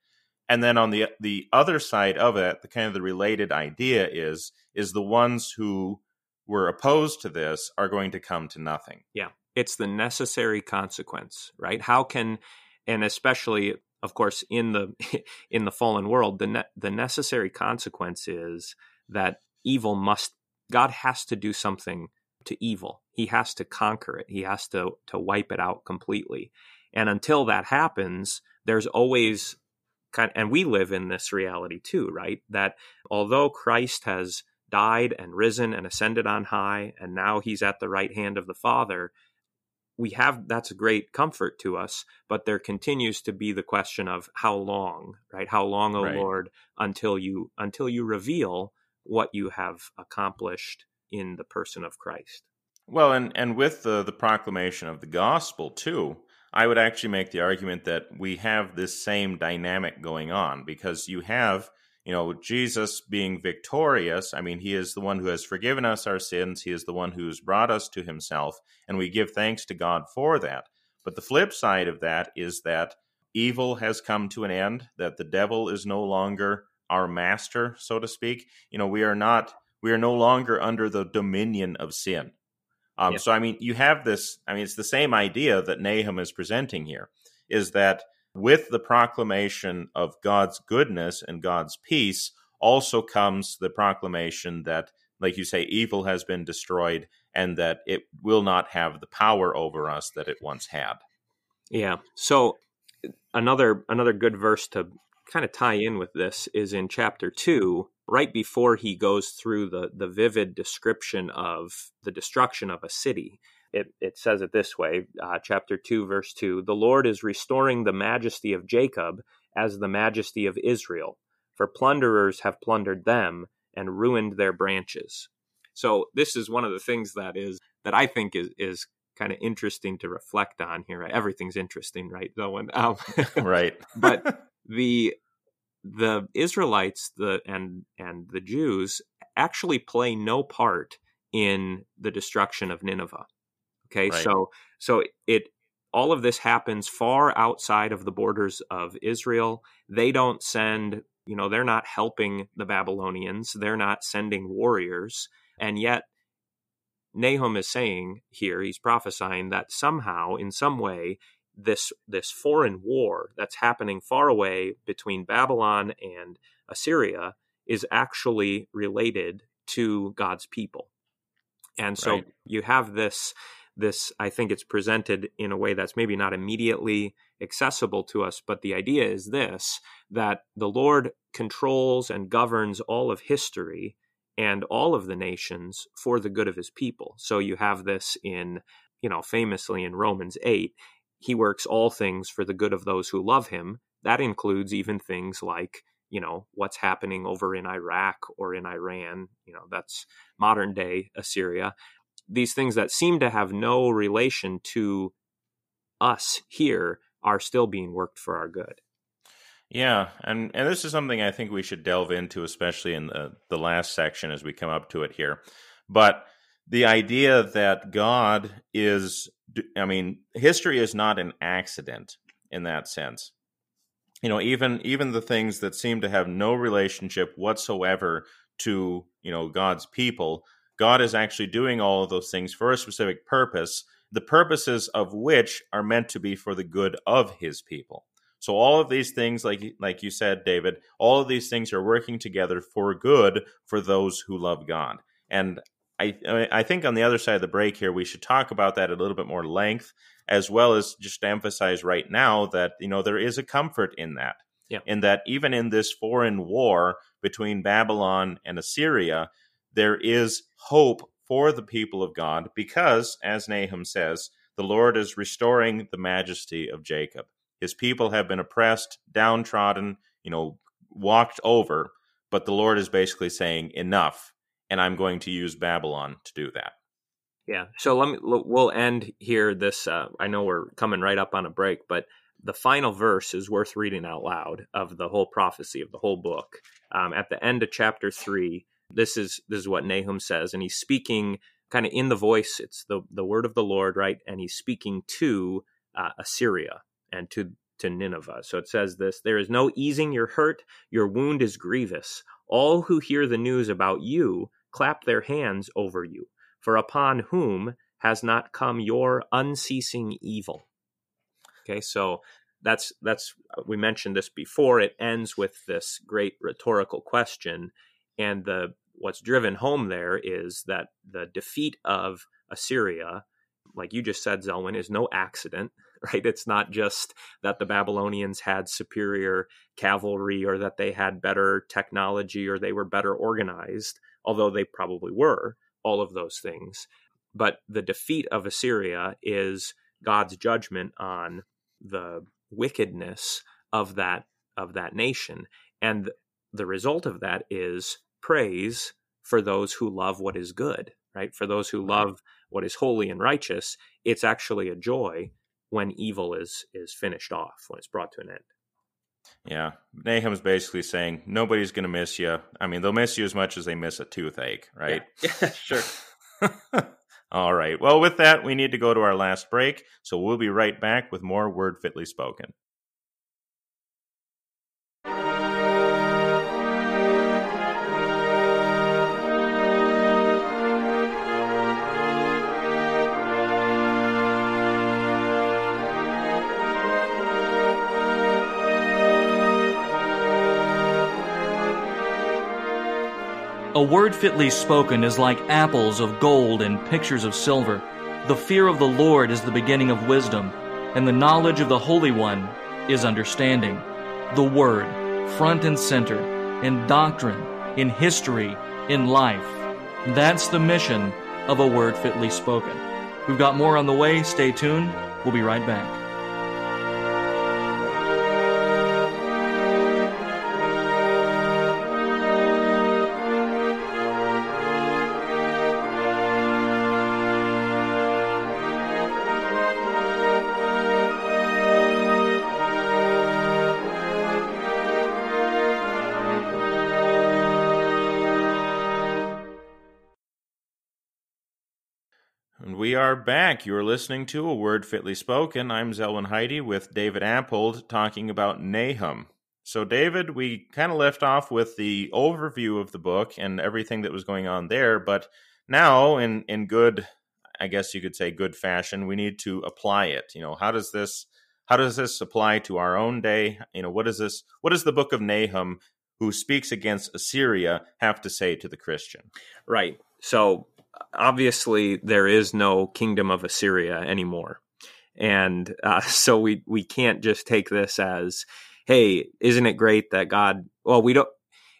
And then on the the other side of it, the kind of the related idea is is the ones who were opposed to this are going to come to nothing. Yeah, it's the necessary consequence, right? How can and especially of course in the (laughs) in the fallen world the ne- the necessary consequence is that evil must God has to do something to evil. He has to conquer it. He has to to wipe it out completely. And until that happens, there's always kind and we live in this reality too, right? That although Christ has died and risen and ascended on high and now he's at the right hand of the Father, we have that's a great comfort to us, but there continues to be the question of how long, right? How long, O right. Lord, until you until you reveal what you have accomplished in the person of Christ. Well, and, and with the, the proclamation of the gospel, too, I would actually make the argument that we have this same dynamic going on because you have, you know, Jesus being victorious. I mean, he is the one who has forgiven us our sins, he is the one who's brought us to himself, and we give thanks to God for that. But the flip side of that is that evil has come to an end, that the devil is no longer our master, so to speak. You know, we are not, we are no longer under the dominion of sin. Um. So, I mean, you have this, I mean, it's the same idea that Nahum is presenting here is that with the proclamation of God's goodness and God's peace also comes the proclamation that, like you say, evil has been destroyed and that it will not have the power over us that it once had. Yeah. So, another another good verse to kind of tie in with this is in chapter two, right before he goes through the, the vivid description of the destruction of a city. It, it says it this way uh, chapter 2, verse 2 The Lord is restoring the majesty of Jacob as the majesty of Israel, for plunderers have plundered them and ruined their branches. So, this is one of the things that is that I think is, is kind of interesting to reflect on here. Everything's interesting, right? Though, um, (laughs) right. but the the Israelites the and and the Jews actually play no part in the destruction of Nineveh. Okay, right. so so it all of this happens far outside of the borders of Israel. They don't send, you know, they're not helping the Babylonians. They're not sending warriors, and yet Nahum is saying here, he's prophesying that somehow, in some way, this this foreign war that's happening far away between Babylon and Assyria is actually related to God's people. And so right. you have this this I think it's presented in a way that's maybe not immediately accessible to us, but the idea is this that the Lord controls and governs all of history and all of the nations for the good of his people. So you have this in you know famously in Romans 8 he works all things for the good of those who love him. That includes even things like, you know, what's happening over in Iraq or in Iran. You know, that's modern day Assyria. These things that seem to have no relation to us here are still being worked for our good. Yeah, and and this is something I think we should delve into, especially in the the last section as we come up to it here. But the idea that God is, I mean, history is not an accident in that sense. You know, even even the things that seem to have no relationship whatsoever to you know God's people. God is actually doing all of those things for a specific purpose, the purposes of which are meant to be for the good of His people. So all of these things, like like you said, David, all of these things are working together for good for those who love God. And I I think on the other side of the break here, we should talk about that a little bit more length, as well as just emphasize right now that you know there is a comfort in that. Yeah. In that even in this foreign war between Babylon and Assyria, there is hope for the people of God because, as Nahum says, the Lord is restoring the majesty of Jacob. His people have been oppressed, downtrodden, you know, walked over, but the Lord is basically saying, enough, and I'm going to use Babylon to do that. Yeah. So let me we'll end here this uh, I know we're coming right up on a break, but the final verse is worth reading out loud of the whole prophecy of the whole book. Um, at the end of chapter 3, this is this is what Nahum says and he's speaking kind of in the voice it's the the word of the Lord, right? And he's speaking to uh, Assyria and to to Nineveh. So it says this There is no easing your hurt, your wound is grievous. All who hear the news about you clap their hands over you, for upon whom has not come your unceasing evil. Okay, so that's that's uh, we mentioned this before. It ends with this great rhetorical question, and the what's driven home there is that the defeat of Assyria, like you just said, Zelwyn, is no accident (laughs) right? It's not just that the Babylonians had superior cavalry or that they had better technology or they were better organized, although they probably were, all of those things. But the defeat of Assyria is God's judgment on the wickedness of that of that nation and the result of that is praise for those who love what is good right for those who love what is holy and righteous it's actually a joy when evil is is finished off, when it's brought to an end. Yeah, Nahum's basically saying nobody's going to miss you. I mean, they'll miss you as much as they miss a toothache, right? Yeah, (laughs) yeah sure. (laughs) All right. Well, with that, we need to go to our last break, so we'll be right back with more Word Fitly Spoken. A word fitly spoken is like apples of gold and pictures of silver. The fear of the Lord is the beginning of wisdom, and the knowledge of the Holy One is understanding. The Word, front and center, in doctrine, in history, in life. That's the mission of a word fitly spoken. We've got more on the way. Stay tuned. We'll be right back. Are back. You're listening to A Word Fitly Spoken. I'm Zelwyn Heide with David Appold talking about Nahum. So, David, we kind of left off with the overview of the book and everything that was going on there, but now, in, in good, I guess you could say, good fashion, we need to apply it. You know, how does this how does this apply to our own day? You know, what is this? What does the book of Nahum, who speaks against Assyria, have to say to the Christian? Right. So obviously there is no kingdom of Assyria anymore. And uh, (laughs) so we we can't just take this as, hey, isn't it great that God? Well, we don't.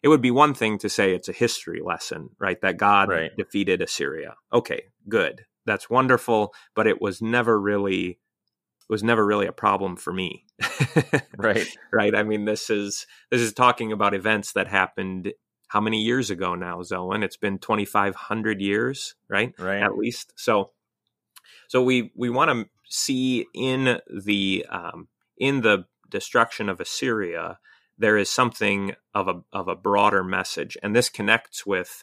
It would be one thing to say it's a history lesson, right? That God right. defeated Assyria. Okay, good. That's wonderful, but it was never really was never really a problem for me. (laughs) right. Right. I mean, this is this is talking about events that happened how many years ago now, Zelwyn? It's been 2,500 years, right? Right. At least. So, so we we want to see in the um, in the destruction of Assyria, there is something of a of a broader message, and this connects with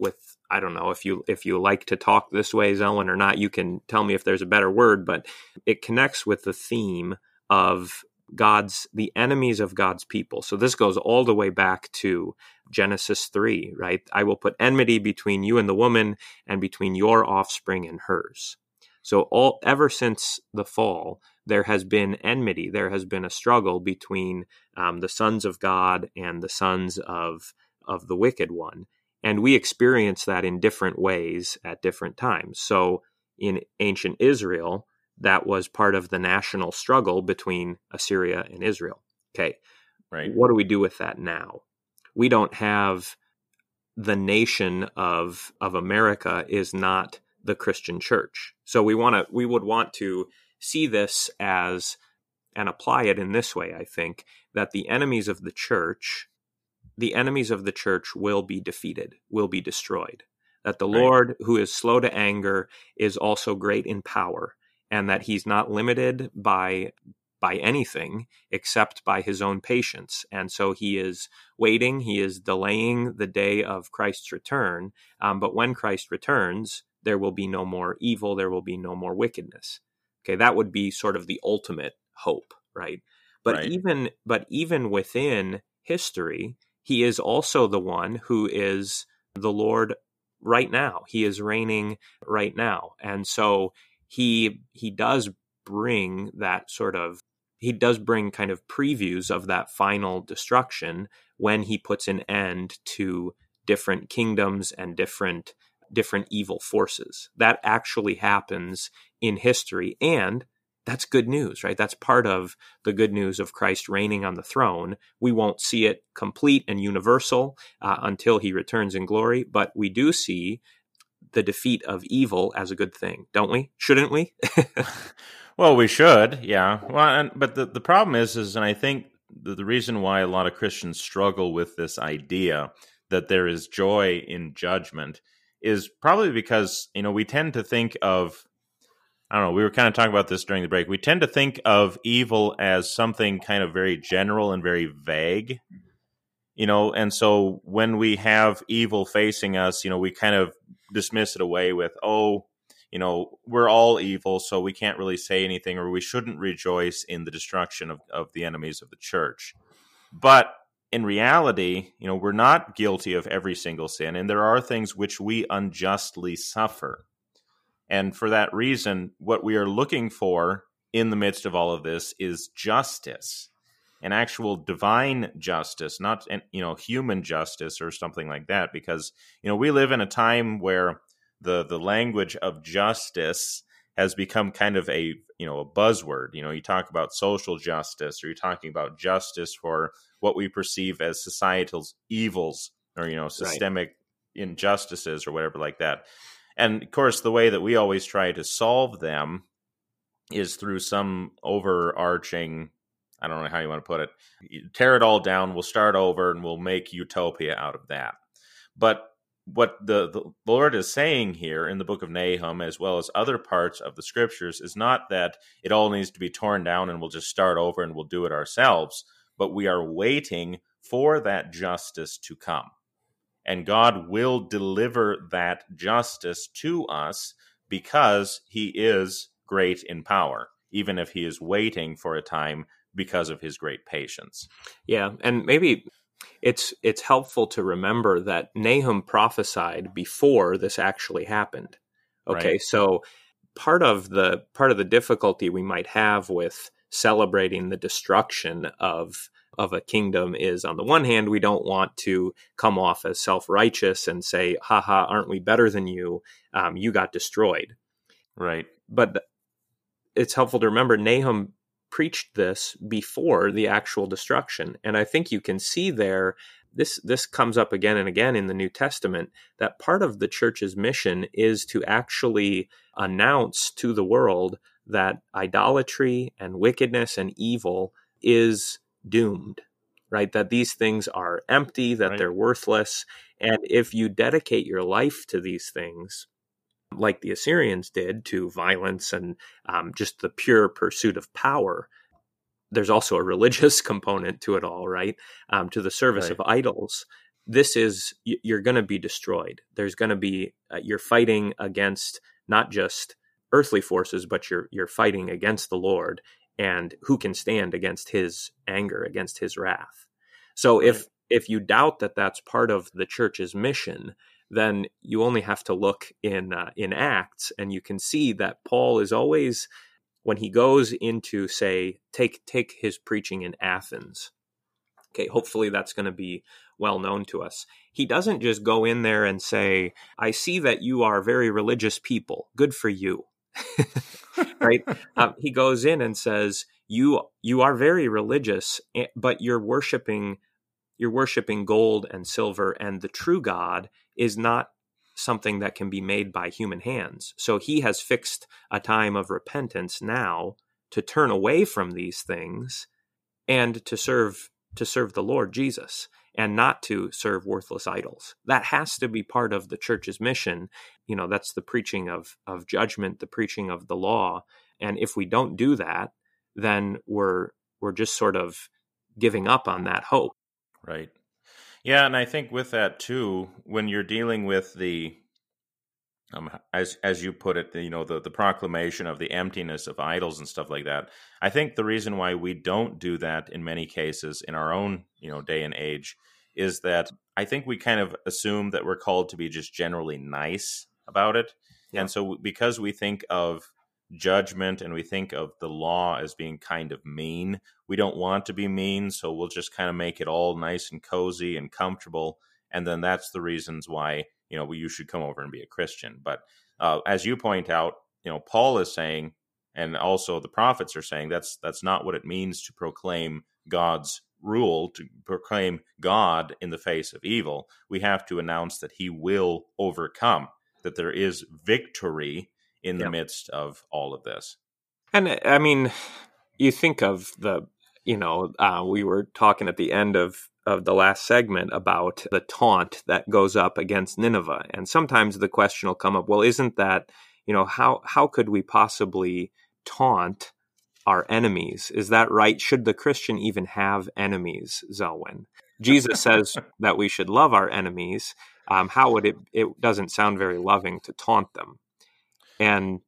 with I don't know if you if you like to talk this way, Zelwyn, or not. You can tell me if there's a better word, but it connects with the theme of God's the enemies of God's people. So this goes all the way back to Genesis 3, right? I will put enmity between you and the woman and between your offspring and hers. So all ever since the fall, there has been enmity. There has been a struggle between um, the sons of God and the sons of of the wicked one, and we experience that in different ways at different times. So in ancient Israel, that was part of the national struggle between Assyria and Israel. Okay. Right. What do we do with that now? We don't have the nation of of America is not the Christian church. So we want to we would want to see this as and apply it in this way, I think, that the enemies of the church the enemies of the church will be defeated, will be destroyed. That the right. Lord, who is slow to anger, is also great in power and that he's not limited by by anything except by his own patience. And so he is waiting, he is delaying the day of Christ's return. Um, but when Christ returns, there will be no more evil, there will be no more wickedness. Okay, that would be sort of the ultimate hope, right? But right. even but even within history, he is also the one who is the Lord right now. He is reigning right now. And so he he does bring that sort of he does bring kind of previews of that final destruction when he puts an end to different kingdoms and different different evil forces. That actually happens in history and that's good news right? That's part of the good news of christ reigning on the throne. We won't see it complete and universal uh, until he returns in glory but we do see the defeat of evil as a good thing, don't we? Shouldn't we? (laughs) well, we should, yeah. Well, and, but the, the problem is, is, and I think the, the reason why a lot of Christians struggle with this idea that there is joy in judgment is probably because you know we tend to think of I don't know. We were kind of talking about this during the break. We tend to think of evil as something kind of very general and very vague, you know. And so when we have evil facing us, you know, we kind of dismiss it away with, oh, you know, we're all evil, so we can't really say anything, or we shouldn't rejoice in the destruction of, of the enemies of the church. But in reality, you know, we're not guilty of every single sin, and there are things which we unjustly suffer. And for that reason, what we are looking for in the midst of all of this is justice an actual divine justice, not an, you know human justice or something like that. Because you know we live in a time where the the language of justice has become kind of a you know a buzzword. You know, you talk about social justice, or you're talking about justice for what we perceive as societal evils, or you know systemic right. injustices, or whatever like that. And of course, the way that we always try to solve them is through some overarching I don't know how you want to put it. tear it all down. We'll start over and we'll make utopia out of that. But what the, the Lord is saying here in the book of Nahum, as well as other parts of the scriptures, is not that it all needs to be torn down and we'll just start over and we'll do it ourselves, but we are waiting for that justice to come. And God will deliver that justice to us because he is great in power, even if he is waiting for a time because of his great patience. Yeah, and maybe it's it's helpful to remember that Nahum prophesied before this actually happened. Okay, right. so part of the part of the difficulty we might have with celebrating the destruction of of a kingdom is on the one hand we don't want to come off as self-righteous and say haha aren't we better than you um, you got destroyed right but it's helpful to remember nahum preached this before the actual destruction. And I think you can see there this this comes up again and again in the New Testament that part of the church's mission is to actually announce to the world that idolatry and wickedness and evil is doomed right that these things are empty that right. they're worthless and if you dedicate your life to these things like the Assyrians did to violence and um, just the pure pursuit of power. There's also a religious (laughs) component to it all, right? Um, to the service right. of idols. This is, you're going to be destroyed. There's going to be, uh, you're fighting against not just earthly forces, but you're, you're fighting against the Lord. and who can stand against his anger, against his wrath. So right. if if you doubt that that's part of the church's mission, then you only have to look in uh, in Acts, and you can see that Paul is always when he goes into say take take his preaching in Athens. Okay, hopefully that's going to be well known to us. He doesn't just go in there and say, "I see that you are very religious people. Good for you." (laughs) right? (laughs) Um, he goes in and says, "You you are very religious, eh, but you're worshiping you're worshiping gold and silver, and the true God is not something that can be made by human hands. So he has fixed a time of repentance now to turn away from these things and to serve to serve the Lord Jesus and not to serve worthless idols. That has to be part of the church's mission. You know, that's the preaching of of judgment, the preaching of the law. And if we don't do that, then we're we're just sort of giving up on that hope. Right. Yeah, and I think with that too, when you're dealing with the, um, as as you put it, you know, the the proclamation of the emptiness of idols and stuff like that. I think the reason why we don't do that in many cases in our own you know day and age is that I think we kind of assume that we're called to be just generally nice about it, yeah. and so because we think of judgment and we think of the law as being kind of mean. We don't want to be mean, so we'll just kind of make it all nice and cozy and comfortable. And then that's the reasons why, you know, you should come over and be a Christian. But uh, as you point out, you know, Paul is saying, and also the prophets are saying that's that's not what it means to proclaim God's rule, to proclaim God in the face of evil. We have to announce that he will overcome, that there is victory in the midst of all of this. And I mean, you think of the, you know, uh, we were talking at the end of of the last segment about the taunt that goes up against Nineveh, and sometimes the question will come up, well, isn't that, you know, how how could we possibly taunt our enemies? Is that right? Should the Christian even have enemies, Zelwyn? Jesus says (laughs) that we should love our enemies. Um, how would it? It doesn't sound very loving to taunt them. And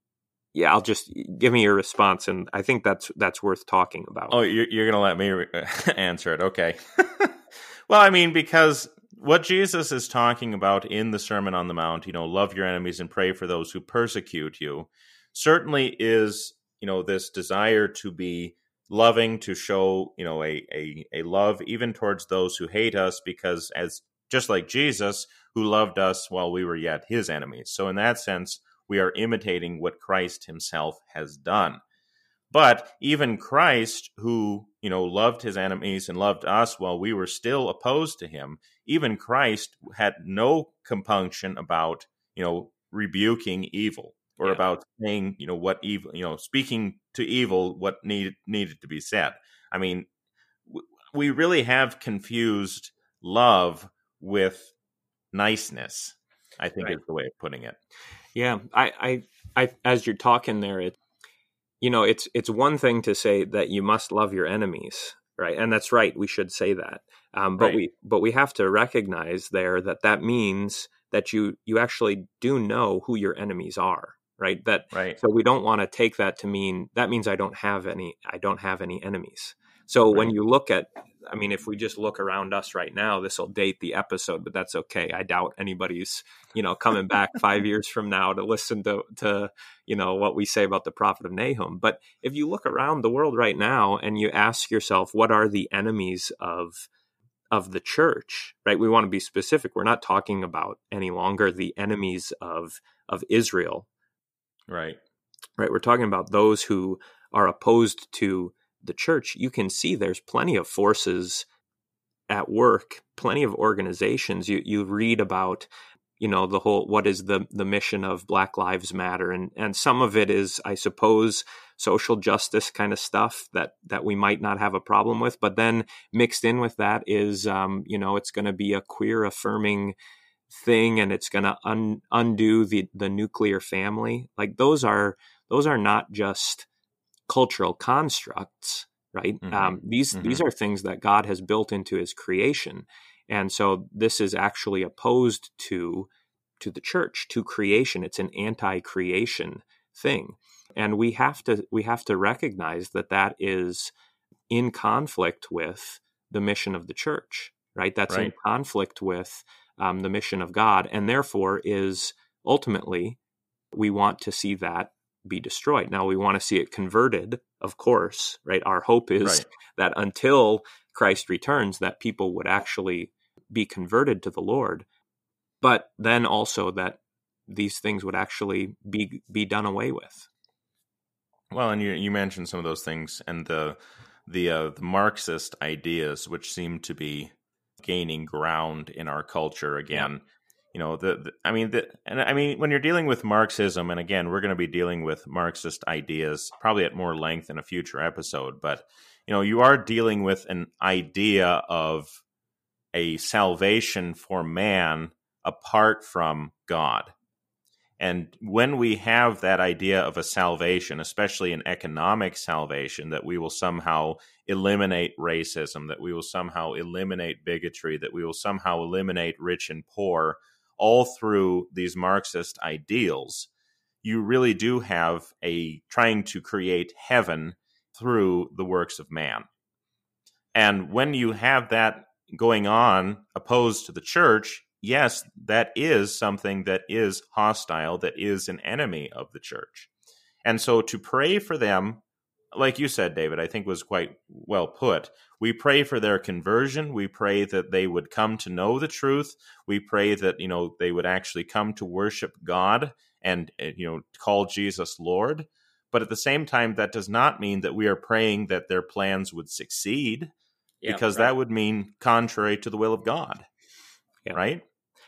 yeah, I'll just give me your response, and I think that's that's worth talking about. Oh, you're, you're going to let me re- (laughs) answer it? Okay. (laughs) well, I mean, because what Jesus is talking about in the Sermon on the Mount, you know, love your enemies and pray for those who persecute you, certainly is you know this desire to be loving, to show you know a a, a love even towards those who hate us, because as just like Jesus, who loved us while we were yet his enemies. So in that sense we are imitating what Christ himself has done. But even Christ, who, you know, loved his enemies and loved us while we were still opposed to him, even Christ had no compunction about, you know, rebuking evil or yeah. about saying, you know, what evil, you know, speaking to evil what needed needed to be said. I mean, we really have confused love with niceness. I think right. is the way of putting it. Yeah, I, I, I, as you're talking there, it, you know, it's it's one thing to say that you must love your enemies, right? And that's right. We should say that, um, but right. we but we have to recognize there that that means that you you actually do know who your enemies are, right? That right. So we don't want to take that to mean that means I don't have any I don't have any enemies. So right. when you look at I mean, if we just look around us right now, this will date the episode, but that's okay. I doubt anybody's, you know, coming back (laughs) five years from now to listen to, to, you know, what we say about the prophet of Nahum. But if you look around the world right now and you ask yourself, what are the enemies of, of the church, right? We want to be specific. We're not talking about any longer the enemies of, of Israel. Right. Right. We're talking about those who are opposed to the church, you can see there's plenty of forces at work, plenty of organizations. You you read about, you know, the whole what is the the mission of Black Lives Matter, and and some of it is, I suppose, social justice kind of stuff that that we might not have a problem with. But then mixed in with that is, um, you know, it's going to be a queer affirming thing, and it's going to un, undo the the nuclear family. Like those are those are not just cultural constructs, right? Mm-hmm. Um, these mm-hmm. these are things that God has built into His creation, and so this is actually opposed to to the church, to creation. It's an anti-creation thing, and we have to we have to recognize that that is in conflict with the mission of the church right that's right. in conflict with um, the mission of god and therefore is ultimately we want to see that be destroyed now we want to see it converted of course right our hope is right. that until christ returns that people would actually be converted to the lord but then also that these things would actually be be done away with well, and you you mentioned some of those things and the the uh, the Marxist ideas, which seem to be gaining ground in our culture again. Yeah. You know, the, the, I mean, the, and I mean, when you're dealing with Marxism, and again, we're going to be dealing with Marxist ideas probably at more length in a future episode, but you know, you are dealing with an idea of a salvation for man apart from God. And when we have that idea of a salvation, especially an economic salvation, that we will somehow eliminate racism, that we will somehow eliminate bigotry, that we will somehow eliminate rich and poor, all through these Marxist ideals, you really do have a trying to create heaven through the works of man. And when you have that going on opposed to the church, yes, that is something that is hostile, that is an enemy of the church. And so to pray for them, like you said, David, I think was quite well put. We pray for their conversion. We pray that they would come to know the truth. We pray that, you know, they would actually come to worship God and, eh, you know, call Jesus Lord. But at the same time, that does not mean that we are praying that their plans would succeed, yeah, because right. that would mean contrary to the will of God. Yeah. Right?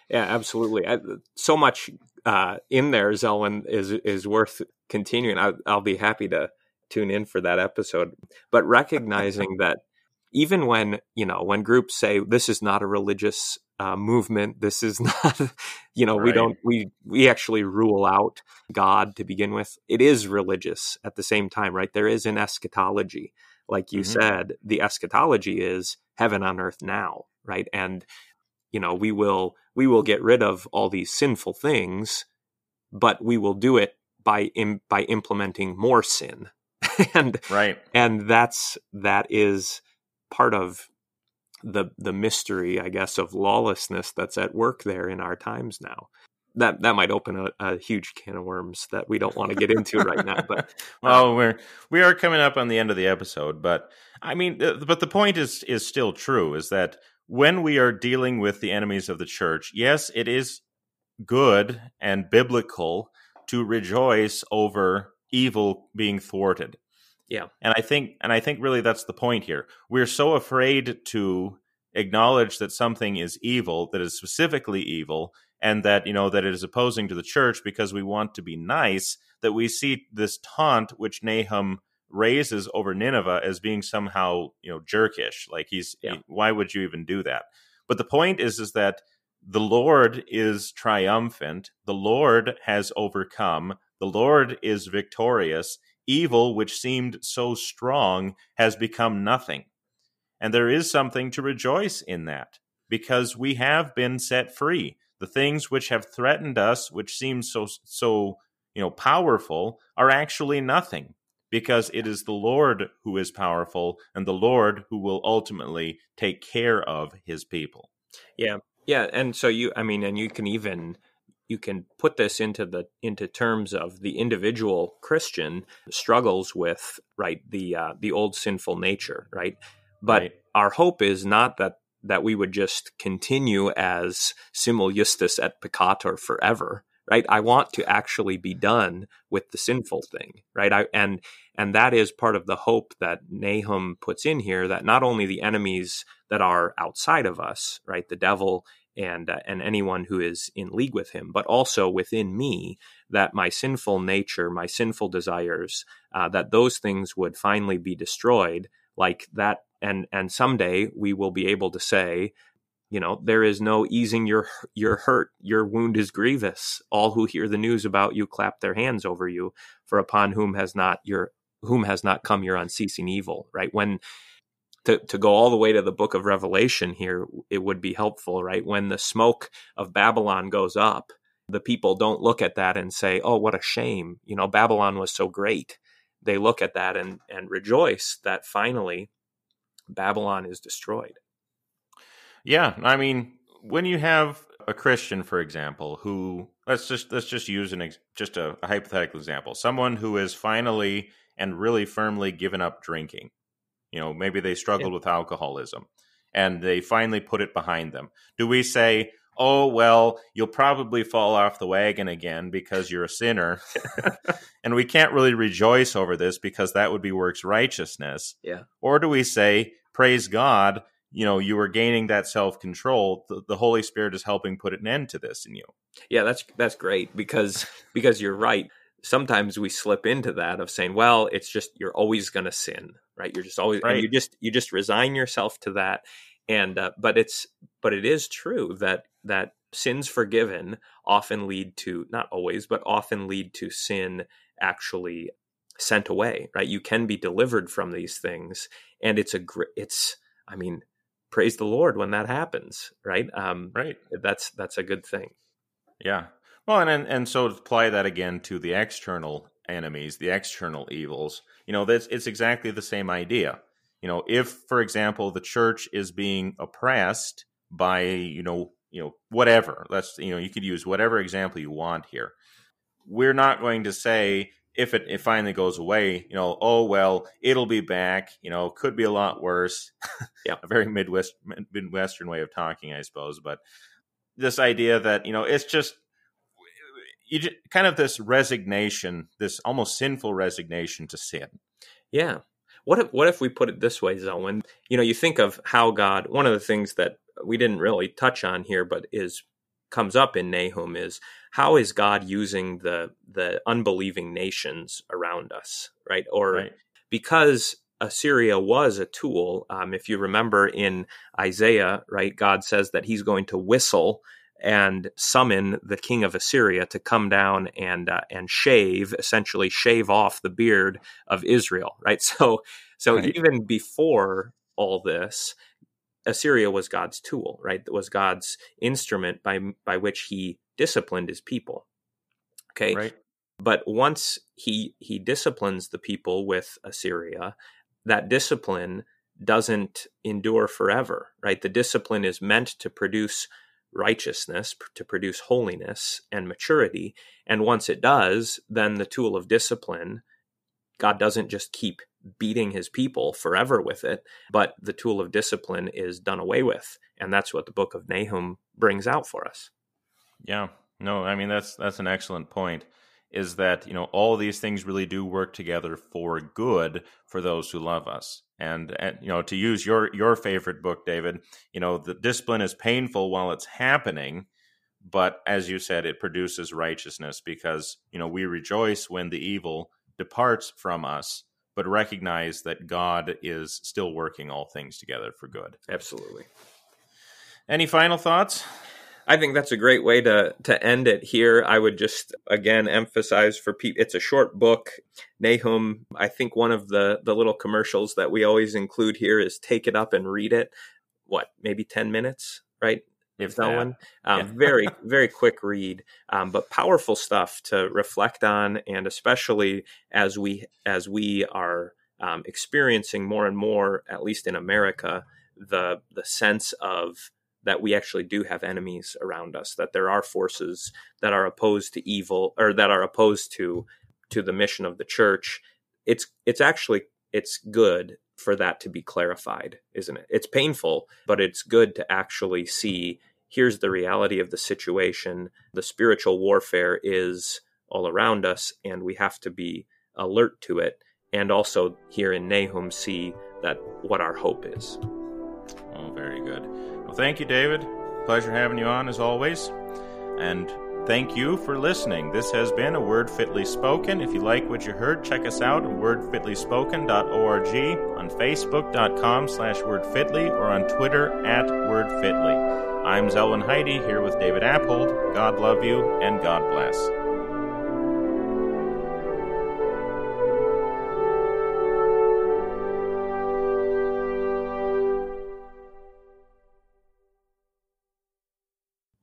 Yeah, absolutely. I, so much uh, in there, Zelwyn, is is worth continuing. I, I'll be happy to tune in for that episode. But recognizing (laughs) that even when you know when groups say this is not a religious uh, movement, this is (laughs) not, you know, right. we don't we we actually rule out God to begin with. It is religious at the same time, right? There is an eschatology, like you mm-hmm. said. The eschatology is heaven on earth now, right? And you know we will we will get rid of all these sinful things but we will do it by Im- by implementing more sin (laughs) and right and that's that is part of the the mystery i guess of lawlessness that's at work there in our times now that that might open a, a huge can of worms that we don't want to get into right now but (laughs) well we're we are coming up on the end of the episode but i mean uh, but the point is is still true is that when we are dealing with the enemies of the church, yes, it is good and biblical to rejoice over evil being thwarted. Yeah. And I think and I think really that's the point here. We're so afraid to acknowledge that something is evil, that is specifically evil, and that, you know, that it is opposing to the church because we want to be nice, that we see this taunt which Nahum raises over Nineveh as being somehow you know jerkish. Like he's yeah. he, why would you even do that? But the point is is that the Lord is triumphant. The Lord has overcome. The Lord is victorious. Evil, which seemed so strong, has become nothing. And there is something to rejoice in that because we have been set free. The things which have threatened us, which seem so so you know powerful, are actually nothing because it is the Lord who is powerful and the Lord who will ultimately take care of his people. Yeah. Yeah, and so you I mean and you can even you can put this into the into terms of the individual Christian struggles with right the uh, the old sinful nature, right? But right. our hope is not that that we would just continue as simul justus et peccator forever, right i want to actually be done with the sinful thing right I, and and that is part of the hope that nahum puts in here that not only the enemies that are outside of us right the devil and uh, and anyone who is in league with him but also within me that my sinful nature my sinful desires uh, that those things would finally be destroyed like that. And and someday we will be able to say you know there is no easing your your hurt. Your wound is grievous. All who hear the news about you clap their hands over you for upon whom has not your whom has not come your unceasing evil right? When to, to go all the way to the book of revelation here it would be helpful right when the smoke of babylon goes up the people don't look at that and say, "Oh, what a shame! You know, Babylon was so great." They look at that and and rejoice that finally Babylon is destroyed. Yeah, I mean, when you have a Christian, for example, who let's just let's just use an ex, just a, a hypothetical example, someone who is finally and really firmly given up drinking. You know, maybe they struggled yeah. with alcoholism and they finally put it behind them. Do we say, oh, well, you'll probably fall off the wagon again because you're a sinner. (laughs) and we can't really rejoice over this because that would be works righteousness. Yeah. Or do we say, praise God, you know, you were gaining that self control. The, the, Holy Spirit is helping put an end to this in you. Yeah, that's that's great because (laughs) because you're right. Sometimes we slip into that of saying, well, it's just you're always going to sin, right? You're just always right. you just you just resign yourself to that. And uh, but it's but it is true that that sins forgiven often lead to not always but often lead to sin actually sent away right? You can be delivered from these things and it's a great it's i mean praise the lord when that happens right? Um right. that's that's a good thing. Yeah. Well and and, and so to apply that again to the external enemies the external evils you know that's it's exactly the same idea. You know if for example the church is being oppressed by you know you know whatever let's you know you could use whatever example you want here. We're not going to say if it, it finally goes away you know oh well it'll be back you know could be a lot worse. (laughs) Yeah. A very midwest midwestern way of talking i suppose but this idea that you know it's just you just, kind of this resignation this almost sinful resignation to sin yeah what if what if we put it this way, Zelwyn? You know, you think of how God. One of the things that we didn't really touch on here, but is comes up in Nahum is how is God using the the unbelieving nations around us, right? Or right. because Assyria was a tool. Um, if you remember in Isaiah, right, God says that He's going to whistle and summon the king of Assyria to come down and uh, and shave, essentially shave off the beard of Israel, (laughs) right? So so right. even before all this, Assyria was God's tool, right? It was God's instrument by by which He disciplined His people. Okay, right. But once he he disciplines the people with Assyria, that discipline doesn't endure forever, right? The discipline is meant to produce righteousness, to produce holiness and maturity. And once it does, then the tool of discipline, God doesn't just keep beating his people forever with it, but the tool of discipline is done away with. And that's what the book of Nahum brings out for us. Yeah. No, I mean that's that's an excellent point is that you know all these things really do work together for good for those who love us and, and you know to use your your favorite book david you know the discipline is painful while it's happening but as you said it produces righteousness because you know we rejoice when the evil departs from us but recognize that god is still working all things together for good. Absolutely. Any final thoughts I think that's a great way to to end it here. I would just again emphasize for people it's a short book. Nahum, I think one of the the little commercials that we always include here is take it up and read it. What, maybe 10 minutes, right? If that one. Um, yeah. very, (laughs) very quick read, um, but powerful stuff to reflect on, and especially as we as we are um, experiencing more and more, at least in America, the the sense of that we actually do have enemies around us, that there are forces that are opposed to evil or that are opposed to to the mission of the church. It's it's actually it's good for that to be clarified, isn't it? It's painful, but it's good to actually see here's the reality of the situation. The spiritual warfare is all around us, and we have to be alert to it. And also here in Nahum, see that what our hope is. Oh, very good. Thank you, David. Pleasure having you on as always. And thank you for listening. This has been A Word Fitly Spoken. If you like what you heard, check us out at wordfitlyspoken.org, on facebook.com slash wordfitly, or on Twitter at wordfitly. I'm Zelwyn Heide here with David Appold. God love you and God bless.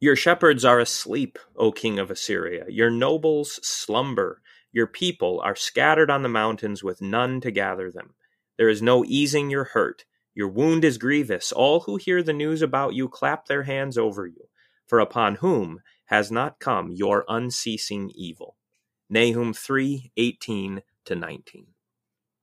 Your shepherds are asleep, O king of Assyria. Your nobles slumber. Your people are scattered on the mountains with none to gather them. There is no easing your hurt. Your wound is grievous. All who hear the news about you clap their hands over you. For upon whom has not come your unceasing evil? Nahum 3 18 to 19.